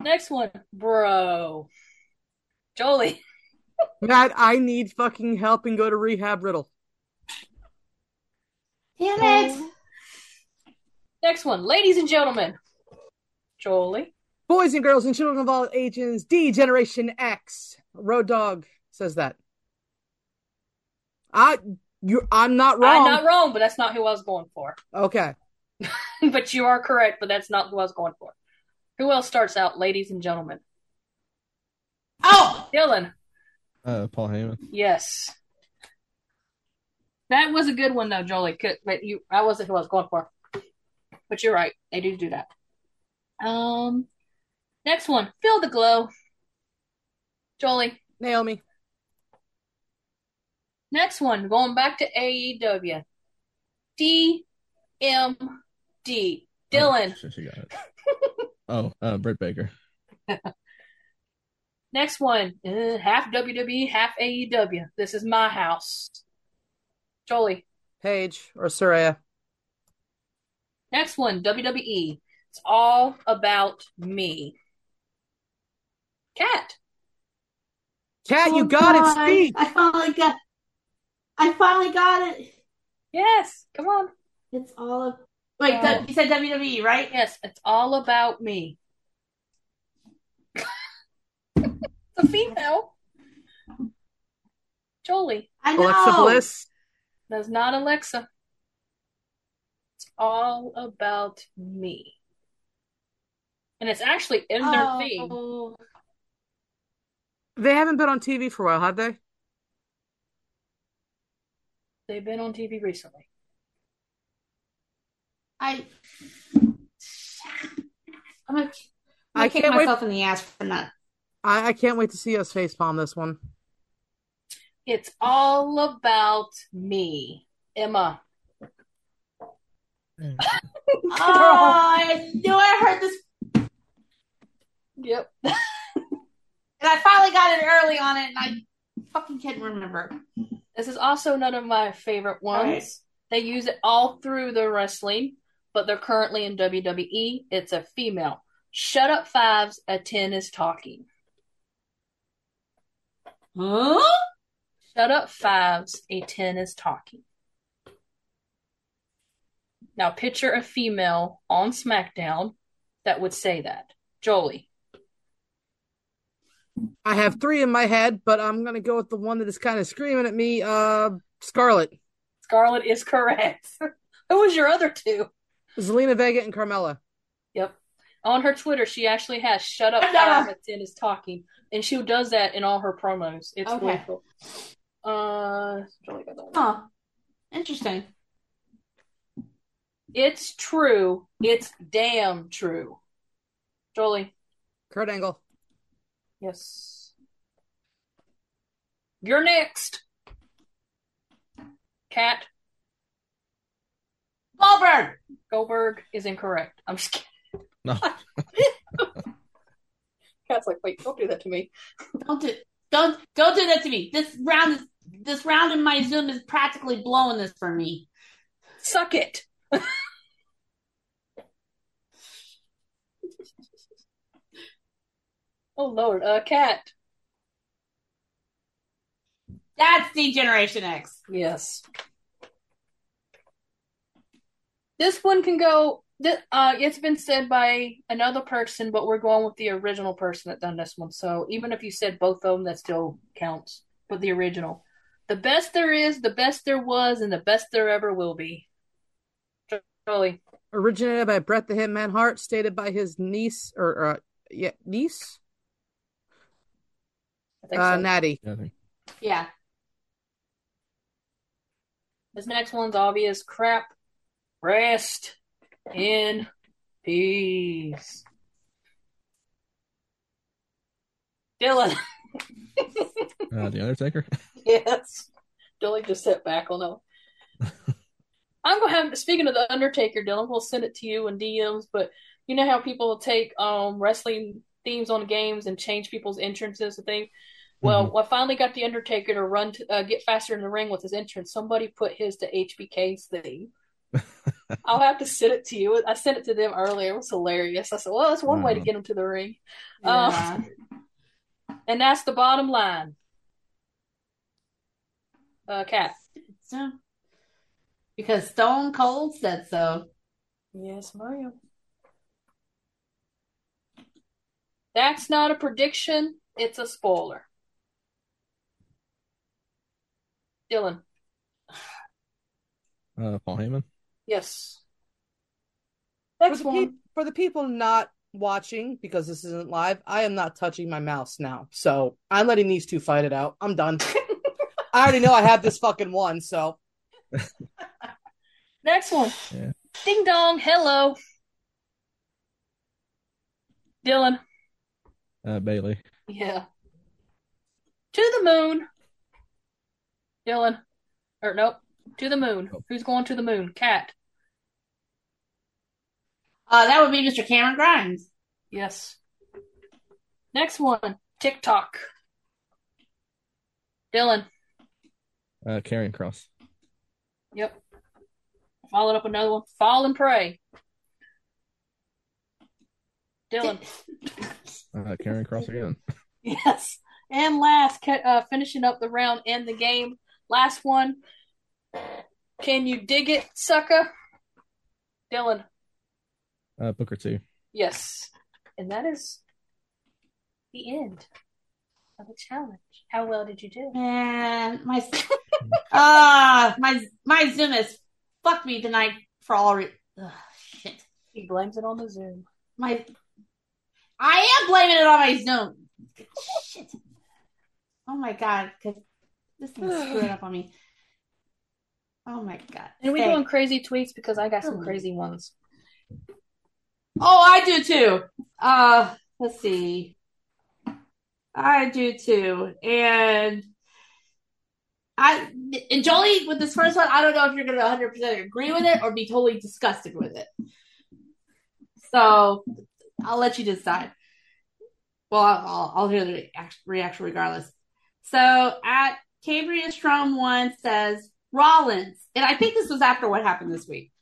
Next one, bro. Jolie. Matt, I need fucking help and go to rehab riddle. Damn it. Next one, ladies and gentlemen. Jolie. Boys and girls and children of all ages, D Generation X. Road Dog says that. I you I'm not wrong. I'm not wrong, but that's not who I was going for. Okay. but you are correct, but that's not who I was going for. Who else starts out, ladies and gentlemen? Oh, Dylan. Uh, Paul Heyman. Yes. That was a good one though, Jolie. But you, I wasn't who I was going for. But you're right. They do do that. Um, next one. Feel the glow. Jolie. Naomi. Next one. Going back to AEW. DMD. Dylan. Oh, she got it. oh, uh, Britt Baker. Next one. Uh, half WWE, half AEW. This is my house. Jolie. Paige or Saraya. Next one, WWE. It's all about me. Cat. Cat, you Oh, got it. Speak. I finally got. I finally got it. Yes, come on. It's all of. Wait, Oh. the- you said WWE, right? Yes, it's all about me. the female. Jolie. I know. Alexa Bliss. That's not Alexa. It's all about me. And it's actually in their oh. theme. Oh. They haven't been on TV for a while, have they? They've been on TV recently. I. I'm gonna, I'm gonna kick can't wait- myself in the ass for not. I, I can't wait to see us facepalm this one. It's all about me. Emma. Oh, I knew I heard this, Yep. and I finally got it early on it, and I fucking can't remember. This is also none of my favorite ones. Alright. They use it all through the wrestling, but they're currently in WWE. It's a female. Shut up fives, a 10 is talking. Huh? Shut up fives, a 10 is talking. Now picture a female on SmackDown that would say that. Jolie. I have three in my head, but I'm gonna go with the one that is kind of screaming at me. Uh, Scarlet, Scarlett is correct. Who was your other two? Zelina Vega, and Carmella. Yep. On her Twitter, she actually has "Shut up, I've never- five, a ten is talking," and she does that in all her promos. It's Okay. really cool. Uh, Jolie got that one. Huh. Interesting. It's true. It's damn true. Jolie. Kurt Angle. Yes. You're next. Cat Goldberg. Goldberg is incorrect. I'm just kidding. No. Cat's like, wait, don't do that to me. Don't do don't don't do that to me. This round is this round in my Zoom is practically blowing this for me. Suck it. oh Lord, uh, cat. That's D Generation X. Yes. This one can go. th- Uh, it's been said by another person, but we're going with the original person that done this one. So even if you said both of them, that still counts. But the original, the best there is, the best there was, and the best there ever will be. Jolie, Originated by Bret the Hitman Hart, stated by his niece or uh, yeah, niece, I think uh, so. Natty. Yeah, Yeah. This next one's obvious. Crap. Rest in peace. Dylan. Uh, the Undertaker. yes. Dylan just sat back on them. I'm gonna have speaking of the Undertaker, Dylan, we'll send it to you in DMs, but you know how people take um wrestling themes on games and change people's entrances and things? Well, I finally got the Undertaker to run to uh, get faster in the ring with his entrance. Somebody put his to HBK's theme. I'll have to send it to you. I sent it to them earlier. It was hilarious. I said, well, that's one way to get them to the ring. Yeah. and that's the bottom line. Uh, Cat. So, because Stone Cold said so. Yes, ma'am. That's not a prediction. It's a spoiler. Dylan. Uh, Paul Heyman. Yes. For the, one. pe- for the people not watching, because this isn't live, I am not touching my mouse now. So I'm letting these two fight it out. I'm done. I already know I have this fucking one, so Next one. Yeah. Ding dong. Hello. Dylan. Uh, Bayley. Yeah. To the moon. Dylan. Or nope. To the moon. Nope. Who's going to the moon? Cat. Uh, that would be Mr. Cameron Grimes. Yes. Next one. TikTok. Dylan. Uh, Karrion Kross. Yep. Followed up another one. Fall and pray. Dylan. Uh, Karrion Kross again. Yes. And last, uh, finishing up the round and the game. Last one. Can you dig it, sucker? Dylan. Uh, Booker T. Yes. And that is the end of the challenge. How well did you do? Man, my ah, my my Zoom has fucked me tonight for all re- Ugh, shit. He blames it on the Zoom. My I am blaming it on my Zoom. Shit. Oh my god, because this thing screwing up on me. Oh my god. And we Thank- doing crazy tweets because I got some Oh. crazy ones. Oh, I do too. Uh, let's see. I do too. And I and Jolie with this first one, I don't know if you're gonna 100 percent agree with it or be totally disgusted with it. So I'll let you decide. Well, I'll, I'll, hear the reaction- regardless. So at Cambria Strom one says Rollins, and I think this was after what happened this week.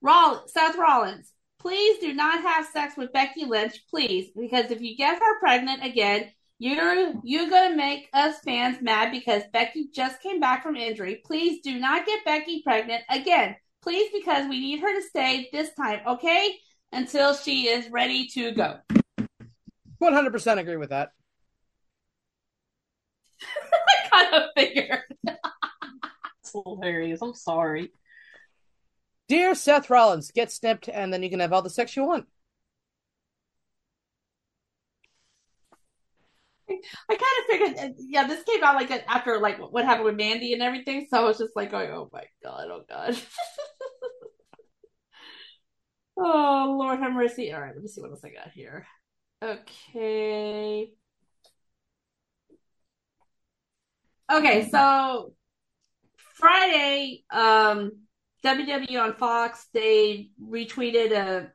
Roll Seth Rollins, please do not have sex with Becky Lynch, please, because if you get her pregnant again, you're you're gonna make us fans mad because Becky just came back from injury. Please do not get Becky pregnant again, please, because we need her to stay this time, okay? Until she is ready to go. 100% agree with that. I kind of figured. It's hilarious. I'm sorry. Dear Seth Rollins, get snipped and then you can have all the sex you want. I kind of figured, uh, yeah, this came out like after like what happened with Mandy and everything. So I was just like going, oh my god, oh god. oh Lord have mercy. All right, let me see what else I got here. Okay. Okay, so Friday, um, WWE on Fox, they retweeted a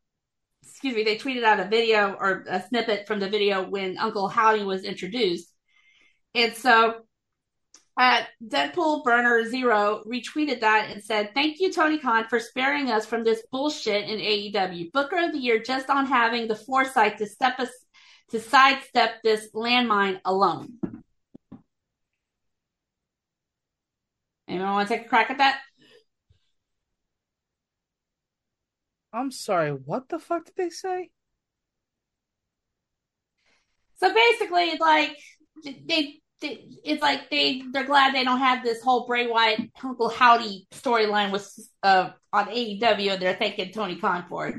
excuse me, they tweeted out a video or a snippet from the video when Uncle Howdy was introduced. And so at Deadpool Burner Zero retweeted that and said, Thank you, Tony Khan, for sparing us from this bullshit in AEW. Booker of the Year just on having the foresight to step us to sidestep this landmine alone. Anyone want to take a crack at that? I'm sorry, what the fuck did they say? So basically, it's like they, they, it's like they they're glad they don't have this whole Bray Wyatt Uncle Howdy storyline with uh on AEW, and they're thanking Tony Khan for it.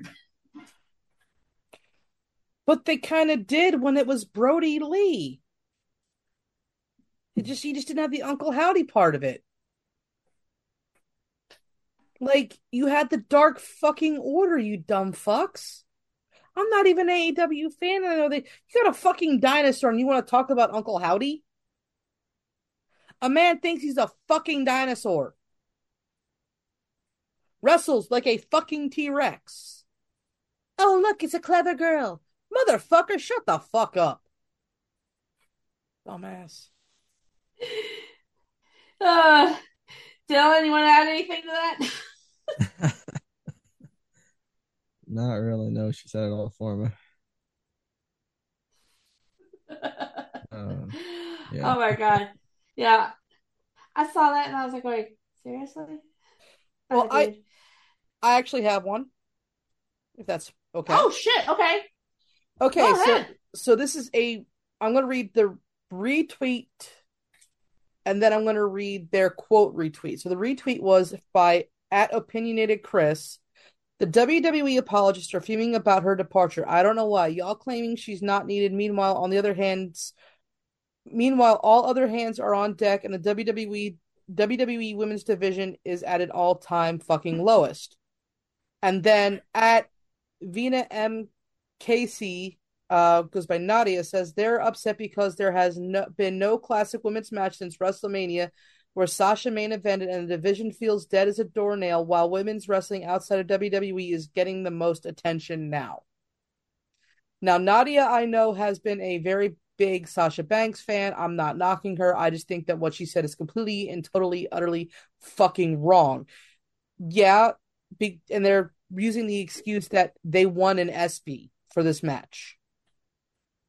But they kind of did when it was Brodie Lee. It just he just didn't have the Uncle Howdy part of it. Like you had the Dark fucking Order, you dumb fucks. I'm not even an AEW fan. I know they you got a fucking dinosaur and you want to talk about Uncle Howdy? A man thinks he's a fucking dinosaur. Wrestles like a fucking T Rex. Oh, look, it's a clever girl. Motherfucker, shut the fuck up. Dumbass. Uh, Dylan, you want to add anything to that? She said it all for me. Um, yeah. Oh my god. Yeah. I saw that and I was like, wait, seriously? Well, I- did. I actually have one. If that's okay. Oh shit, okay. okay. Go So ahead. so this is a. I'm going to read the retweet, and then I'm going to read their quote retweet. So the retweet was by at opinionated Chris. The WWE apologists are fuming about her departure. I don't know why. Y'all claiming she's not needed. Meanwhile, on the other hands, meanwhile, all other hands are on deck, and the WWE WWE Women's Division is at an all time fucking lowest. And then at Vina M. Casey, uh, goes by Nadia, says they're upset because there has no, been no classic women's match since WrestleMania where Sasha main evented and the division feels dead as a doornail while women's wrestling outside of WWE is getting the most attention now. Now, Nadia, I know, has been a very big Sasha Banks fan. I'm not knocking her. I just think that what she said is completely and totally, utterly fucking wrong. Yeah, be, and they're using the excuse that they won an ESPY for this match.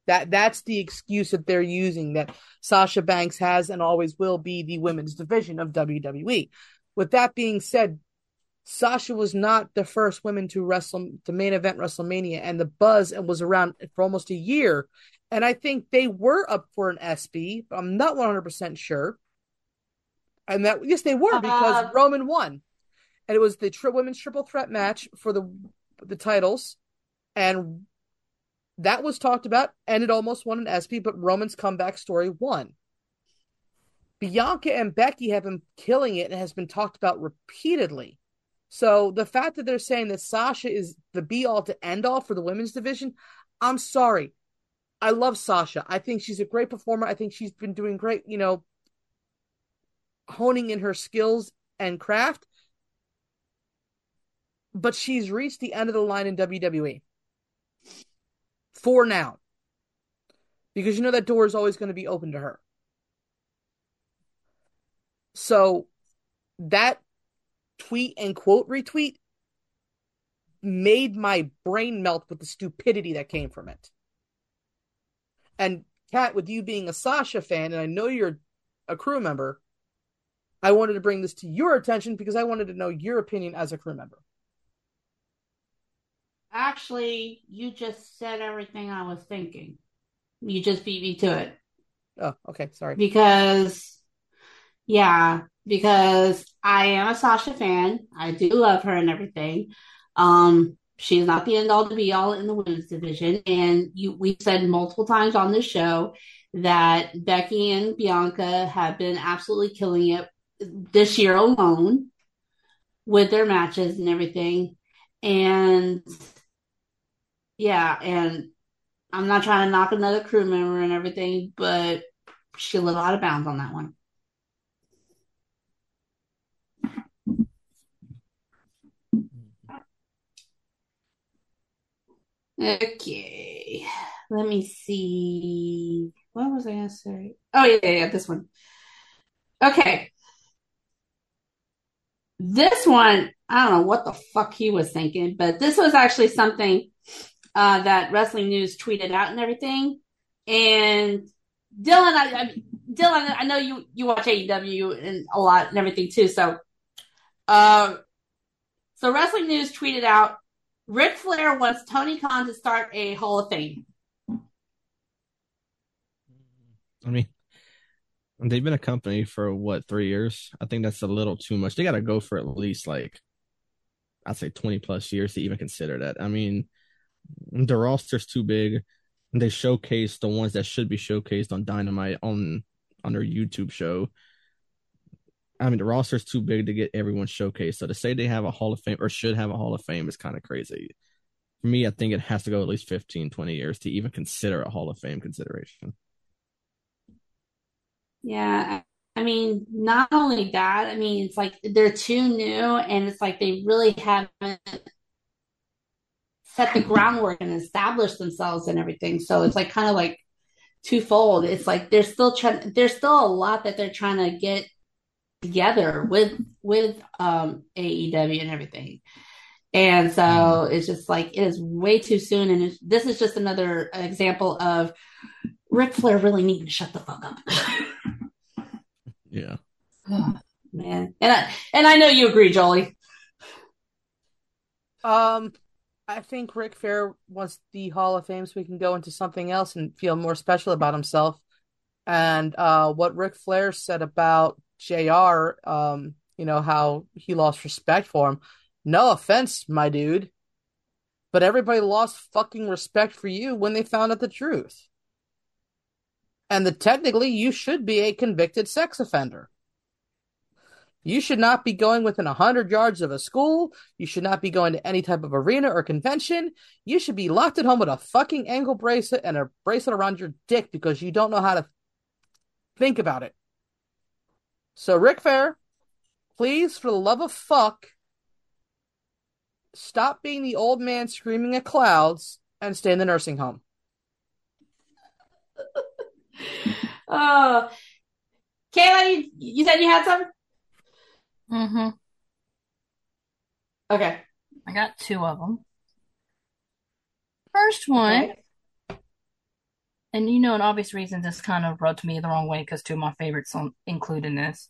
That that's the excuse that they're using that Sasha Banks has and always will be the women's division of WWE. With that being said, Sasha was not the first woman to wrestle the main event WrestleMania, and the buzz and was around for almost a year. And I think they were up for an ESPY. But I'm not 100 percent sure. And that yes, they were because Uh, Roman won, and it was the tri- women's triple threat match for the the titles, and that was talked about, and it almost won an ESPY. But Roman's comeback story won. Bianca and Becky have been killing it and has been talked about repeatedly. So the fact that they're saying that Sasha is the be all to end all for the women's division, I'm sorry. I love Sasha. I think she's a great performer. I think she's been doing great, you know, honing in her skills and craft. But she's reached the end of the line in WWE. For now. Because you know that door is always going to be open to her. So that tweet and quote retweet made my brain melt with the stupidity that came from it. And Kat, with you being a Sasha fan, and I know you're a crew member, I wanted to bring this to your attention because I wanted to know your opinion as a crew member. Actually, you just said everything I was thinking. You just beat me to it. Oh, okay, sorry. Because, yeah, because I am a Sasha fan. I do love her and everything. Um, she's not the end all to be all in the women's division. And you, we've said multiple times on this show that Becky and Bianca have been absolutely killing it this year alone with their matches and everything. And yeah, and I'm not trying to knock another crew member and everything, but she lit out of bounds on that one. Okay, let me see. What was I gonna say? Oh yeah, yeah, this one. Okay, this one, I don't know what the fuck he was thinking, but this was actually something uh, that Wrestling News tweeted out and everything. And Dylan, I, I Dylan, I know you you watch AEW and a lot and everything too. So, uh, so Wrestling News tweeted out, Ric Flair wants Tony Khan to start a Hall of Fame. I mean, they've been a company for what three years? I think that's a little too much. They got to go for at least like I'd say twenty plus years to even consider that. I mean, the roster's too big. They showcase the ones that should be showcased on Dynamite on on their YouTube show. I mean, the roster's too big to get everyone showcased. So to say they have a Hall of Fame or should have a Hall of Fame is kind of crazy. For me, I think it has to go at least 15, 20 years to even consider a Hall of Fame consideration. Yeah, I I mean, not only that, I mean, it's like they're too new, and it's like they really haven't set the groundwork and establish themselves and everything. So it's like kind of like twofold. It's like they're still trying. There's still a lot that they're trying to get together with with um AEW and everything. And so mm. it's just like it is way too soon. And this is just another example of Ric Flair really needing to shut the fuck up. yeah. Oh, man. And I and I know you agree, Jolie. Um I think Ric Flair wants the Hall of Fame so we can go into something else and feel more special about himself. And uh, what Ric Flair said about JR, um, you know, how he lost respect for him. No offense, my dude. But everybody lost fucking respect for you when they found out the truth. And that technically you should be a convicted sex offender. You should not be going within a hundred yards of a school. You should not be going to any type of arena or convention. You should be locked at home with a fucking ankle bracelet and a bracelet around your dick because you don't know how to think about it. So, Ric Flair, please, for the love of fuck, stop being the old man screaming at clouds and stay in the nursing home. uh, Kayla, you, you said you had some? Mm-hmm. Okay. I got two of them. First one, okay. and you know, an obvious reason this kind of rubbed me the wrong way because two of my favorites include in this.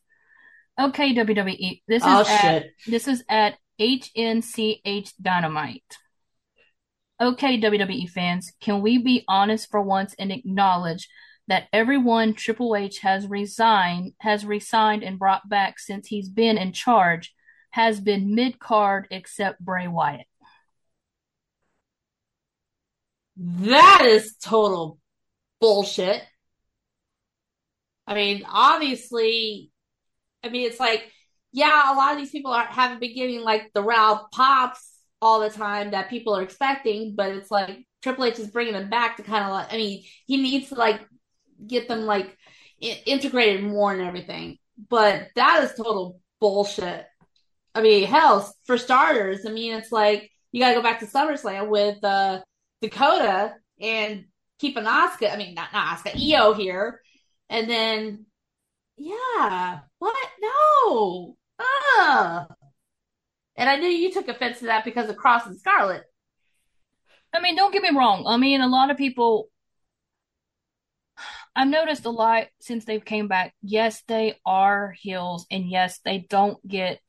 Okay, WWE. This is oh, at shit. this is at HNCH Dynamite. Okay, WWE fans, can we be honest for once and acknowledge that everyone Triple H has resigned, has resigned and brought back since he's been in charge has been mid card except Bray Wyatt. That is total bullshit. I mean, obviously, I mean, it's like, yeah, a lot of these people are, haven't been getting like the Raw pops all the time that people are expecting, but it's like Triple H is bringing them back to kind of like, I mean, he needs to like get them like integrated more and everything. But that is total bullshit. I mean, hell, for starters, I mean, it's like you got to go back to SummerSlam with uh, Dakota and keep an Asuka. I mean, not not Asuka, Io here, and then yeah, what? No, ah. And I knew you took offense to that because of Kross and Scarlett. I mean, don't get me wrong. I mean, a lot of people I've noticed a lot since they've came back. Yes, they are heels, and yes, they don't get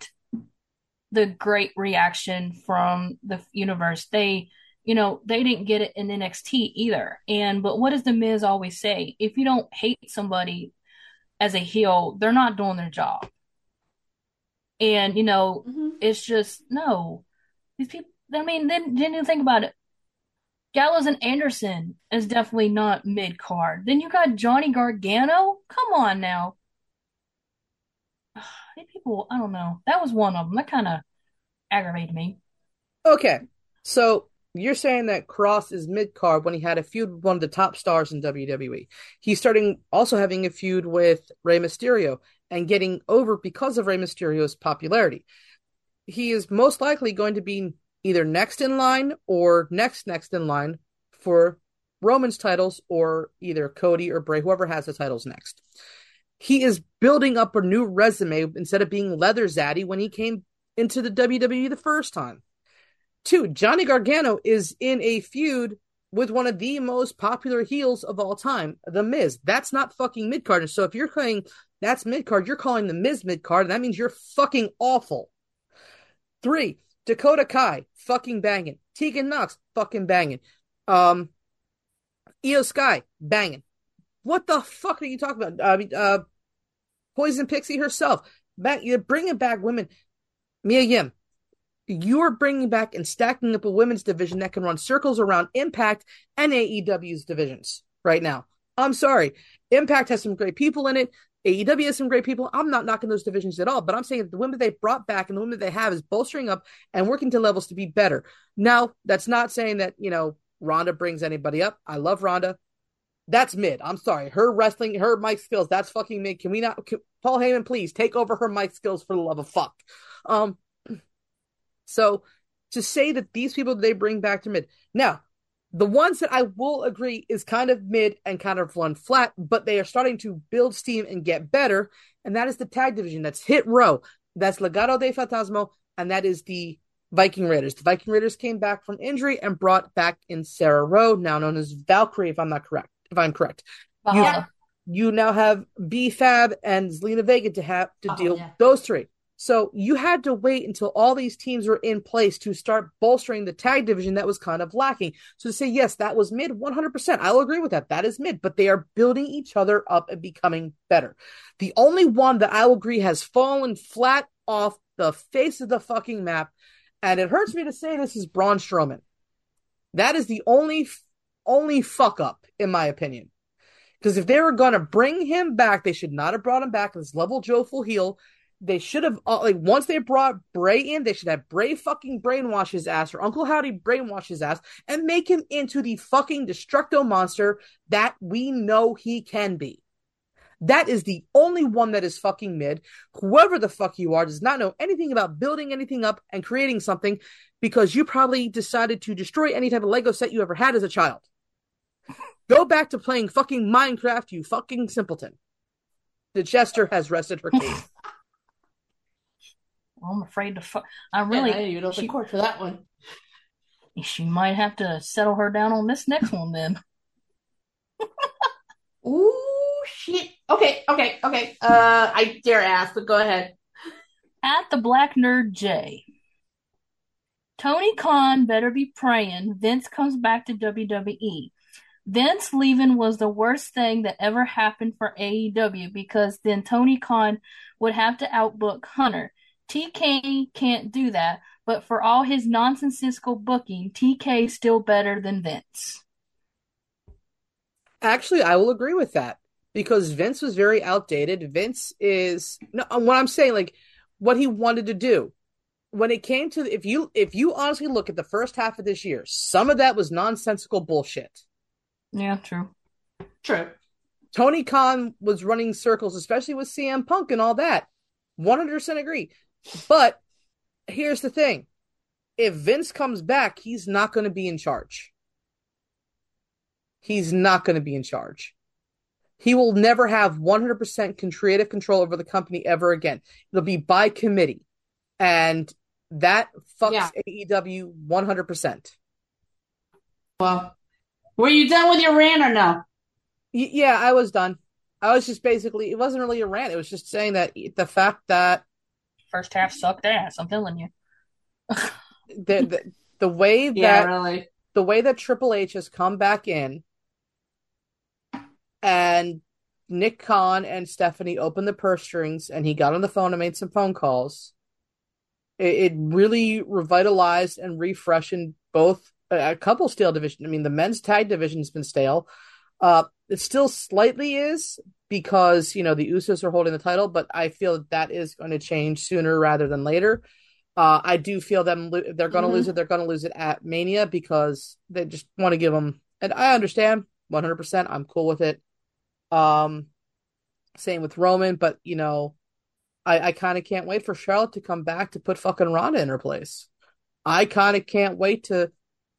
the great reaction from the universe. They, you know, they didn't get it in NXT either. And but what does the Miz always say? If you don't hate somebody as a heel, they're not doing their job. And you know, mm-hmm. it's just no. These people. I mean, then didn't you think about it? Gallows and Anderson is definitely not mid card. Then you got Johnny Gargano. Come on now. People, I don't know. That was one of them. That kind of aggravated me. Okay, so you're saying that Kross is mid card when he had a feud with one of the top stars in WWE. He's starting also having a feud with Rey Mysterio and getting over because of Rey Mysterio's popularity. He is most likely going to be either next in line or next next in line for Roman's titles or either Cody or Bray, whoever has the titles next. He is building up a new resume instead of being leather zaddy when he came into the WWE the first time. Two, Johnny Gargano is in a feud with one of the most popular heels of all time, The Miz. That's not fucking mid card. So if you're saying that's mid card, you're calling The Miz mid card, and that means you're fucking awful. Three, Dakota Kai, fucking banging. Tegan Nox, fucking banging. Um, Iyo Sky, banging. What the fuck are you talking about? I mean, uh, Poison Pixie herself, back. You're bringing back women. Mia Yim, you're bringing back and stacking up a women's division that can run circles around Impact and AEW's divisions right now. I'm sorry. Impact has some great people in it. AEW has some great people. I'm not knocking those divisions at all, but I'm saying that the women they brought back and the women they have is bolstering up and working to levels to be better. Now, that's not saying that, you know, Ronda brings anybody up. I love Ronda. That's mid. I'm sorry. Her wrestling, her mic skills, that's fucking mid. Can we not, can, Paul Heyman, please take over her mic skills for the love of fuck. Um, so to say that these people they bring back to mid. Now, the ones that I will agree is kind of mid and kind of run flat, but they are starting to build steam and get better. And that is the tag division. That's Hit Row. That's Legado del Fantasma. And that is the Viking Raiders. The Viking Raiders came back from injury and brought back in Sarah Rowe, now known as Valkyrie, if I'm not correct. If I'm correct, uh-huh. Valhalla. you now have B Fab and Zelina Vega to have to Oh, deal yeah. those three. So you had to wait until all these teams were in place to start bolstering the tag division that was kind of lacking. So to say yes, that was mid 100%. I'll agree with that. That is mid, but they are building each other up and becoming better. The only one that I will agree has fallen flat off the face of the fucking map, and it hurts me to say this is Braun Strowman. That is the only only fuck up in my opinion. Because if they were gonna bring him back, they should not have brought him back as level Joe full heel. They should have uh, like once they brought Bray in, they should have Bray fucking brainwash his ass or Uncle Howdy brainwash his ass and make him into the fucking destructo monster that we know he can be. That is the only one that is fucking mid. Whoever the fuck you are does not know anything about building anything up and creating something because you probably decided to destroy any type of Lego set you ever had as a child. Go back to playing fucking Minecraft, you fucking simpleton. The jester has rested her case. I'm afraid to. Fu- I Really? really. I didn't even she, court for that one. she might have to settle her down on this next one then. Ooh, shit. Okay, okay, okay. Uh, I dare ask, but go ahead. At the Black Nerd J. Tony Khan better be praying Vince comes back to WWE. Vince leaving was the worst thing that ever happened for AEW because then Tony Khan would have to outbook Hunter. TK can't do that, but for all his nonsensical booking, TK still better than Vince. Actually, I will agree with that because Vince was very outdated. Vince is no uh, what I'm saying, like what he wanted to do. When it came to if you if you honestly look at the first half of this year, some of that was nonsensical bullshit. Yeah, true. True. Tony Khan was running circles, especially with CM Punk and all that. 100% agree. But here's the thing if Vince comes back, he's not going to be in charge. He's not going to be in charge. He will never have 100% creative control over the company ever again. It'll be by committee. And that fucks Yeah. AEW 100%. Well, were you done with your rant or no? Y- yeah, I was done. I was just basically, it wasn't really a rant. It was just saying that the fact that First half sucked ass. I'm telling you. the, the, the way that Yeah, really. the way that Triple H has come back in and Nick Khan and Stephanie opened the purse strings and he got on the phone and made some phone calls. It, it really revitalized and refreshened both a, a couple stale division. I mean, the men's tag division has been stale. Uh, it still slightly is because, you know, the Usos are holding the title, but I feel that that is going to change sooner rather than later. Uh, I do feel them lo- they're going to Mhm. lose it. They're going to lose it at Mania because they just want to give them. And I understand 100%. I'm cool with it. Um, same with Roman, but you know, I I kind of can't wait for Charlotte to come back to put fucking Ronda in her place. I kind of can't wait to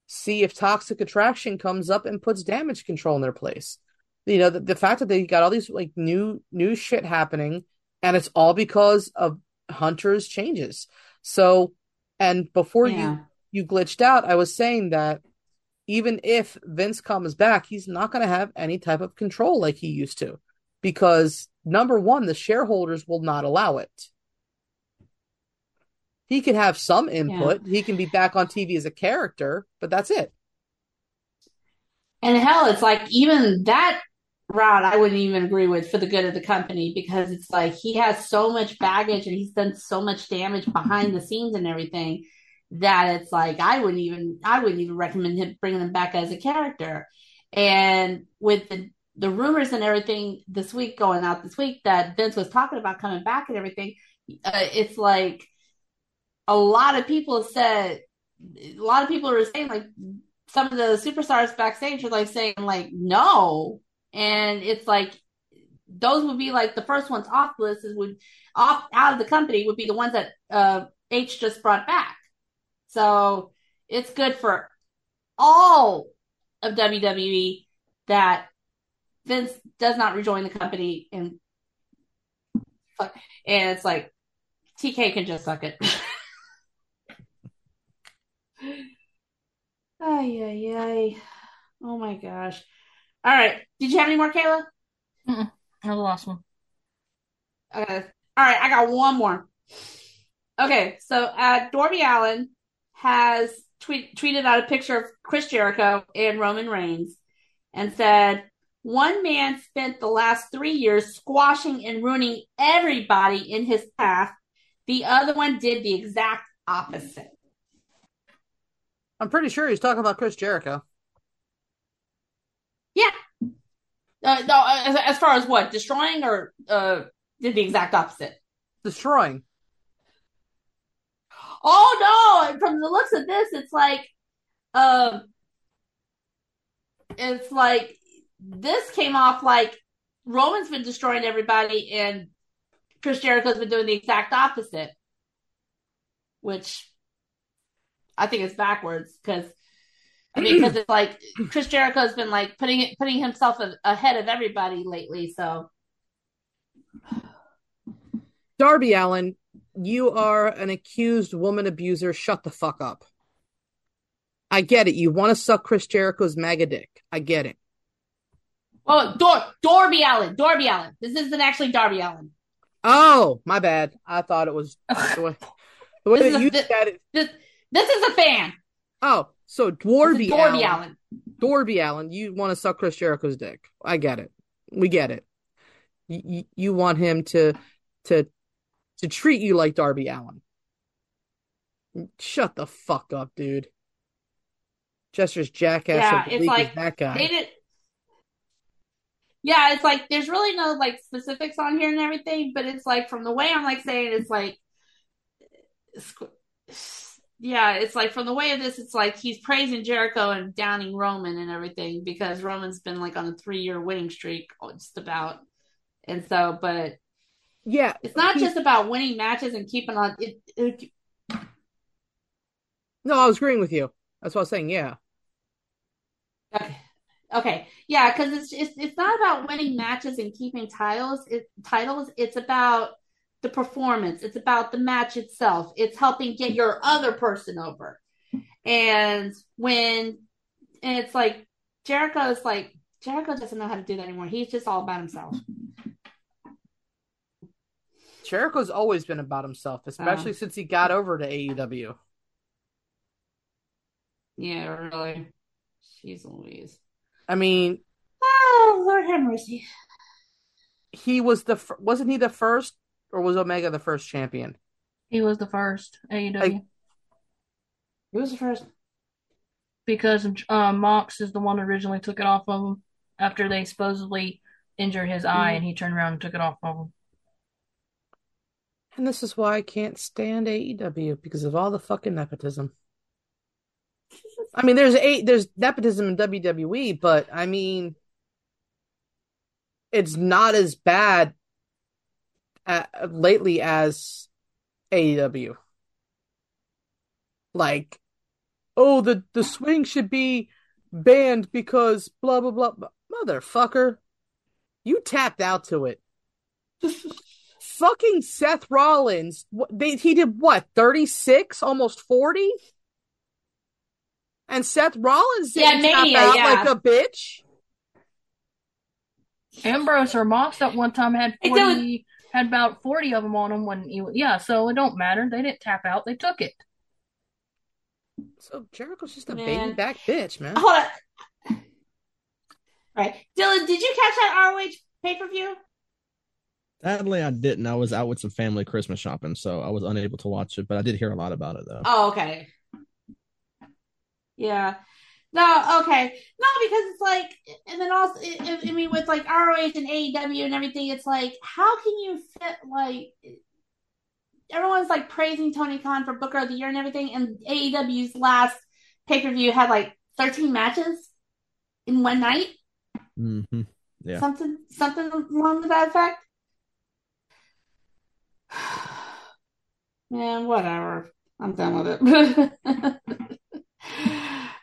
see if Toxic Attraction comes up and puts Damage Control in their place. You know, the, the fact that they got all these like new new shit happening, and it's all because of Hunter's changes. So, and before you Yeah. you glitched out, I was saying that even if Vince comes back, he's not going to have any type of control like he used to because number one, the shareholders will not allow it. He can have some input. He can be back on TV as a character, but that's it. And hell, it's like even that route I wouldn't even agree with for the good of the company because it's like he has so much baggage and he's done so much damage behind the scenes and everything that it's like I wouldn't even I wouldn't even recommend him bringing him back as a character. And with the the rumors and everything this week going out this week that Vince was talking about coming back and everything, uh, it's like a lot of people said a lot of people are saying like some of the superstars backstage are like saying like no and it's like those would be like the first ones off the list is would off out of the company would be the ones that uh H just brought back so it's good for all of WWE that Vince does not rejoin the company and and it's like TK can just suck it Ay, ay, ay. Oh my gosh. All right. Did you have any more, Kayla? Mm-mm. That was the last one. Okay. All right. I got one more. Okay. So, uh, Darby Allin has tweet, tweeted out a picture of Chris Jericho and Roman Reigns and said, one man spent the last three years squashing and ruining everybody in his path. The other one did the exact opposite. I'm pretty sure he's talking about Chris Jericho. Yeah. Uh, no, as, as far as what? Destroying or uh, did the exact opposite? Destroying. Oh no! From the looks of this, it's like, um, it's like this came off like Roman's been destroying everybody, and Chris Jericho's been doing the exact opposite, which I think is backwards because because it's like Chris Jericho's been like putting it putting himself a, ahead of everybody lately, so. Darby Allin, you are an accused woman abuser. Shut the fuck up. I get it. You want to suck Chris Jericho's MAGA dick. I get it. Oh, Dor- Darby Allin. Darby Allin. This isn't actually Darby Allin. Oh, my bad. I thought it was the way, the way that you a- said it. This this is a fan. Oh, so Dwarby Allen. Allen. Allen, you want to suck Chris Jericho's dick. I get it. We get it. You, you, want him to to to treat you like Darby Allin. Shut the fuck up, dude. Jester's jackass Yeah, it's like that guy. They did. Yeah, it's like there's really no like specifics on here and everything, but it's like from the way I'm like saying it's like yeah, it's like from the way of this, it's like he's praising Jericho and downing Roman and everything because Roman's been like on a three year winning streak, just about. And so, but yeah, it's not just about winning matches and keeping on it. it No, I was agreeing with you. That's what I was saying. Yeah. Okay. Okay. Yeah, because it's, it's it's not about winning matches and keeping titles. It titles. It's about the performance. It's about the match itself. It's helping get your other person over. And when and it's like Jericho is like Jericho doesn't know how to do that anymore. He's just all about himself. Jericho's always been about himself, especially Uh. since he got over to AEW. Yeah, really. Jeez Louise. I mean, Oh Lord have mercy. he was the wasn't he the first, or was Omega the first champion? He was the first AEW Like- Who was the first? because um, Mox is the one that originally took it off of him after they supposedly injured his eye, and he turned around and took it off of him. And this is why I can't stand AEW because of all the fucking nepotism. I mean, there's eight, there's nepotism in WWE, but I mean, it's not as bad uh lately as AEW. Like, oh, the the swing should be banned because blah blah blah. Motherfucker, you tapped out to it. Fucking Seth Rollins, they he did what, 36, almost 40? And Seth Rollins didn't Yeah, tap out yeah. like a bitch. Ambrose or Mox at one time had 40, had about 40 of them on him when he, yeah, so it don't matter. They didn't tap out, they took it. So Jericho's just a Man. baby back bitch, man. Hold on. Right. Dylan, did you catch that ROH pay per view? Sadly, I didn't. I was out with some family Christmas shopping, so I was unable to watch it. But I did hear a lot about it, though. Oh, okay. Yeah. No, okay. No, because it's like, and then also, I, I mean, with like ROH and AEW and everything, it's like, how can you fit like, everyone's like praising Tony Khan for Booker of the Year and everything, and AEW's last pay per view had like 13 matches in one night? hmm Yeah. Something, something along that effect. Man, whatever. I'm done with it.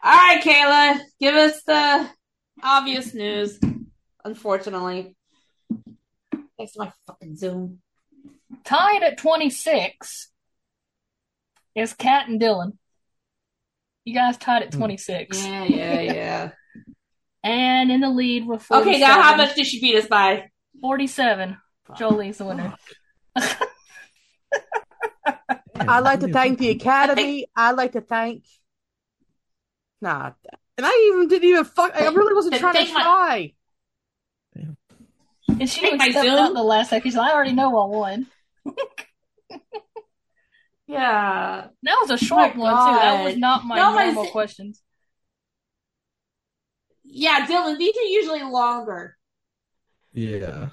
All right, Kayla, give us the obvious news. Unfortunately, thanks to my fucking Zoom. Tied at 26 is Kat and Dylan. You guys tied at 26. Yeah, yeah, yeah. And in the lead with 47. okay, now how much did she beat us by? 47. Jolie's the winner. I'd like to thank the Academy. I'd like to thank. Nah, and I even didn't even fuck. I really wasn't trying to Thank my- try. And she Take was my out the last second. She's like, I already know I won. Yeah. That was a short one, too. That was not my No, my normal Zo- questions. Yeah, Dylan, these are usually longer. Yeah.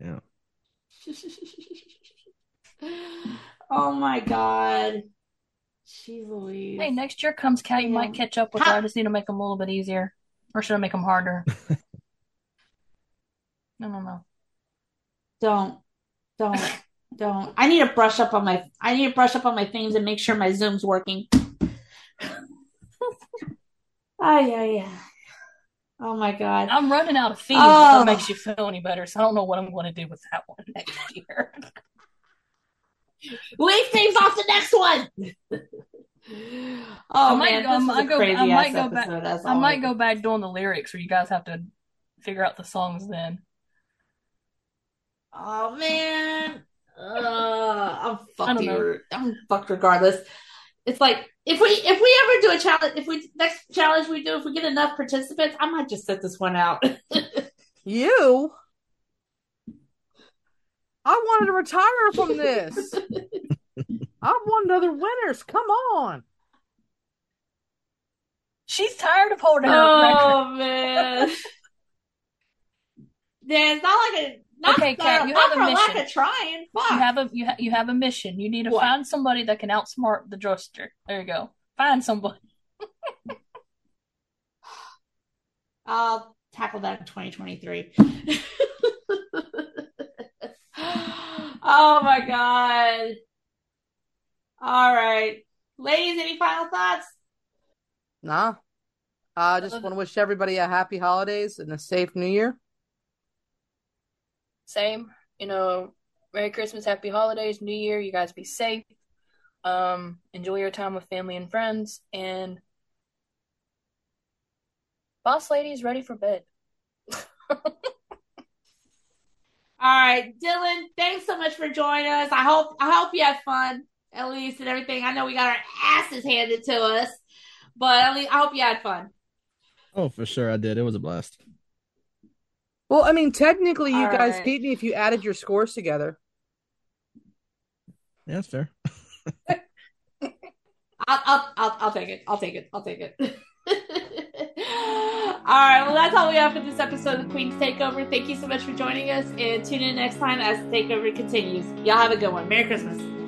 Yeah. oh my god. Jeez Louise. Hey, next year comes Kat. You Yeah. might catch up with How- her. I just need to make them a little bit easier. Or should I make them harder? I don't know. Don't, don't, don't. I need to brush up on my. I need to brush up on my things and make sure my Zoom's working. Oh yeah, yeah. Oh my god. I'm running out of fees if Oh. that makes you feel any better, so I don't know what I'm going to do with that one next year. Leave things off the next one. oh I might man, go- this I was might a go- I might ass go back- episode. As I might go back doing the lyrics where you guys have to figure out the songs then. Oh man, uh, I'm fucked. don't here. I'm fucked regardless. It's like if we if we ever do a challenge, if we next challenge we do, if we get enough participants, I might just set this one out. You? I wanted to retire from this. I want other winners. Come on. She's tired of holding her record. oh man, yeah, it's not like a not, Okay, not, Kat, you not have a for lack mission. of trying. Fuck. You have a you, ha- you have a mission. You need to What? find somebody that can outsmart the Druster. There you go. Find somebody. I'll tackle that in 2023. oh my god. All right. Ladies, any final thoughts? Nah. I just want to wish everybody a happy holidays and a safe new year. Same. You know, Merry Christmas, Happy Holidays, New Year. You guys be safe. Um, enjoy your time with family and friends. And Boss Lady is ready for bed. All right, Dylan, thanks so much for joining us. I hope I hope you had fun, at least, and everything. I know we got our asses handed to us, but at least I hope you had fun. Oh, for sure I did. It was a blast. Well, I mean, technically, you All guys right. beat me if you added your scores together. Yeah, that's fair. I'll, I'll, I'll, I'll take it. I'll take it. I'll take it. all right. Well, that's all we have for this episode of Queen's Takeover. Thank you so much for joining us, and tune in next time as the takeover continues. Y'all have a good one. Merry Christmas.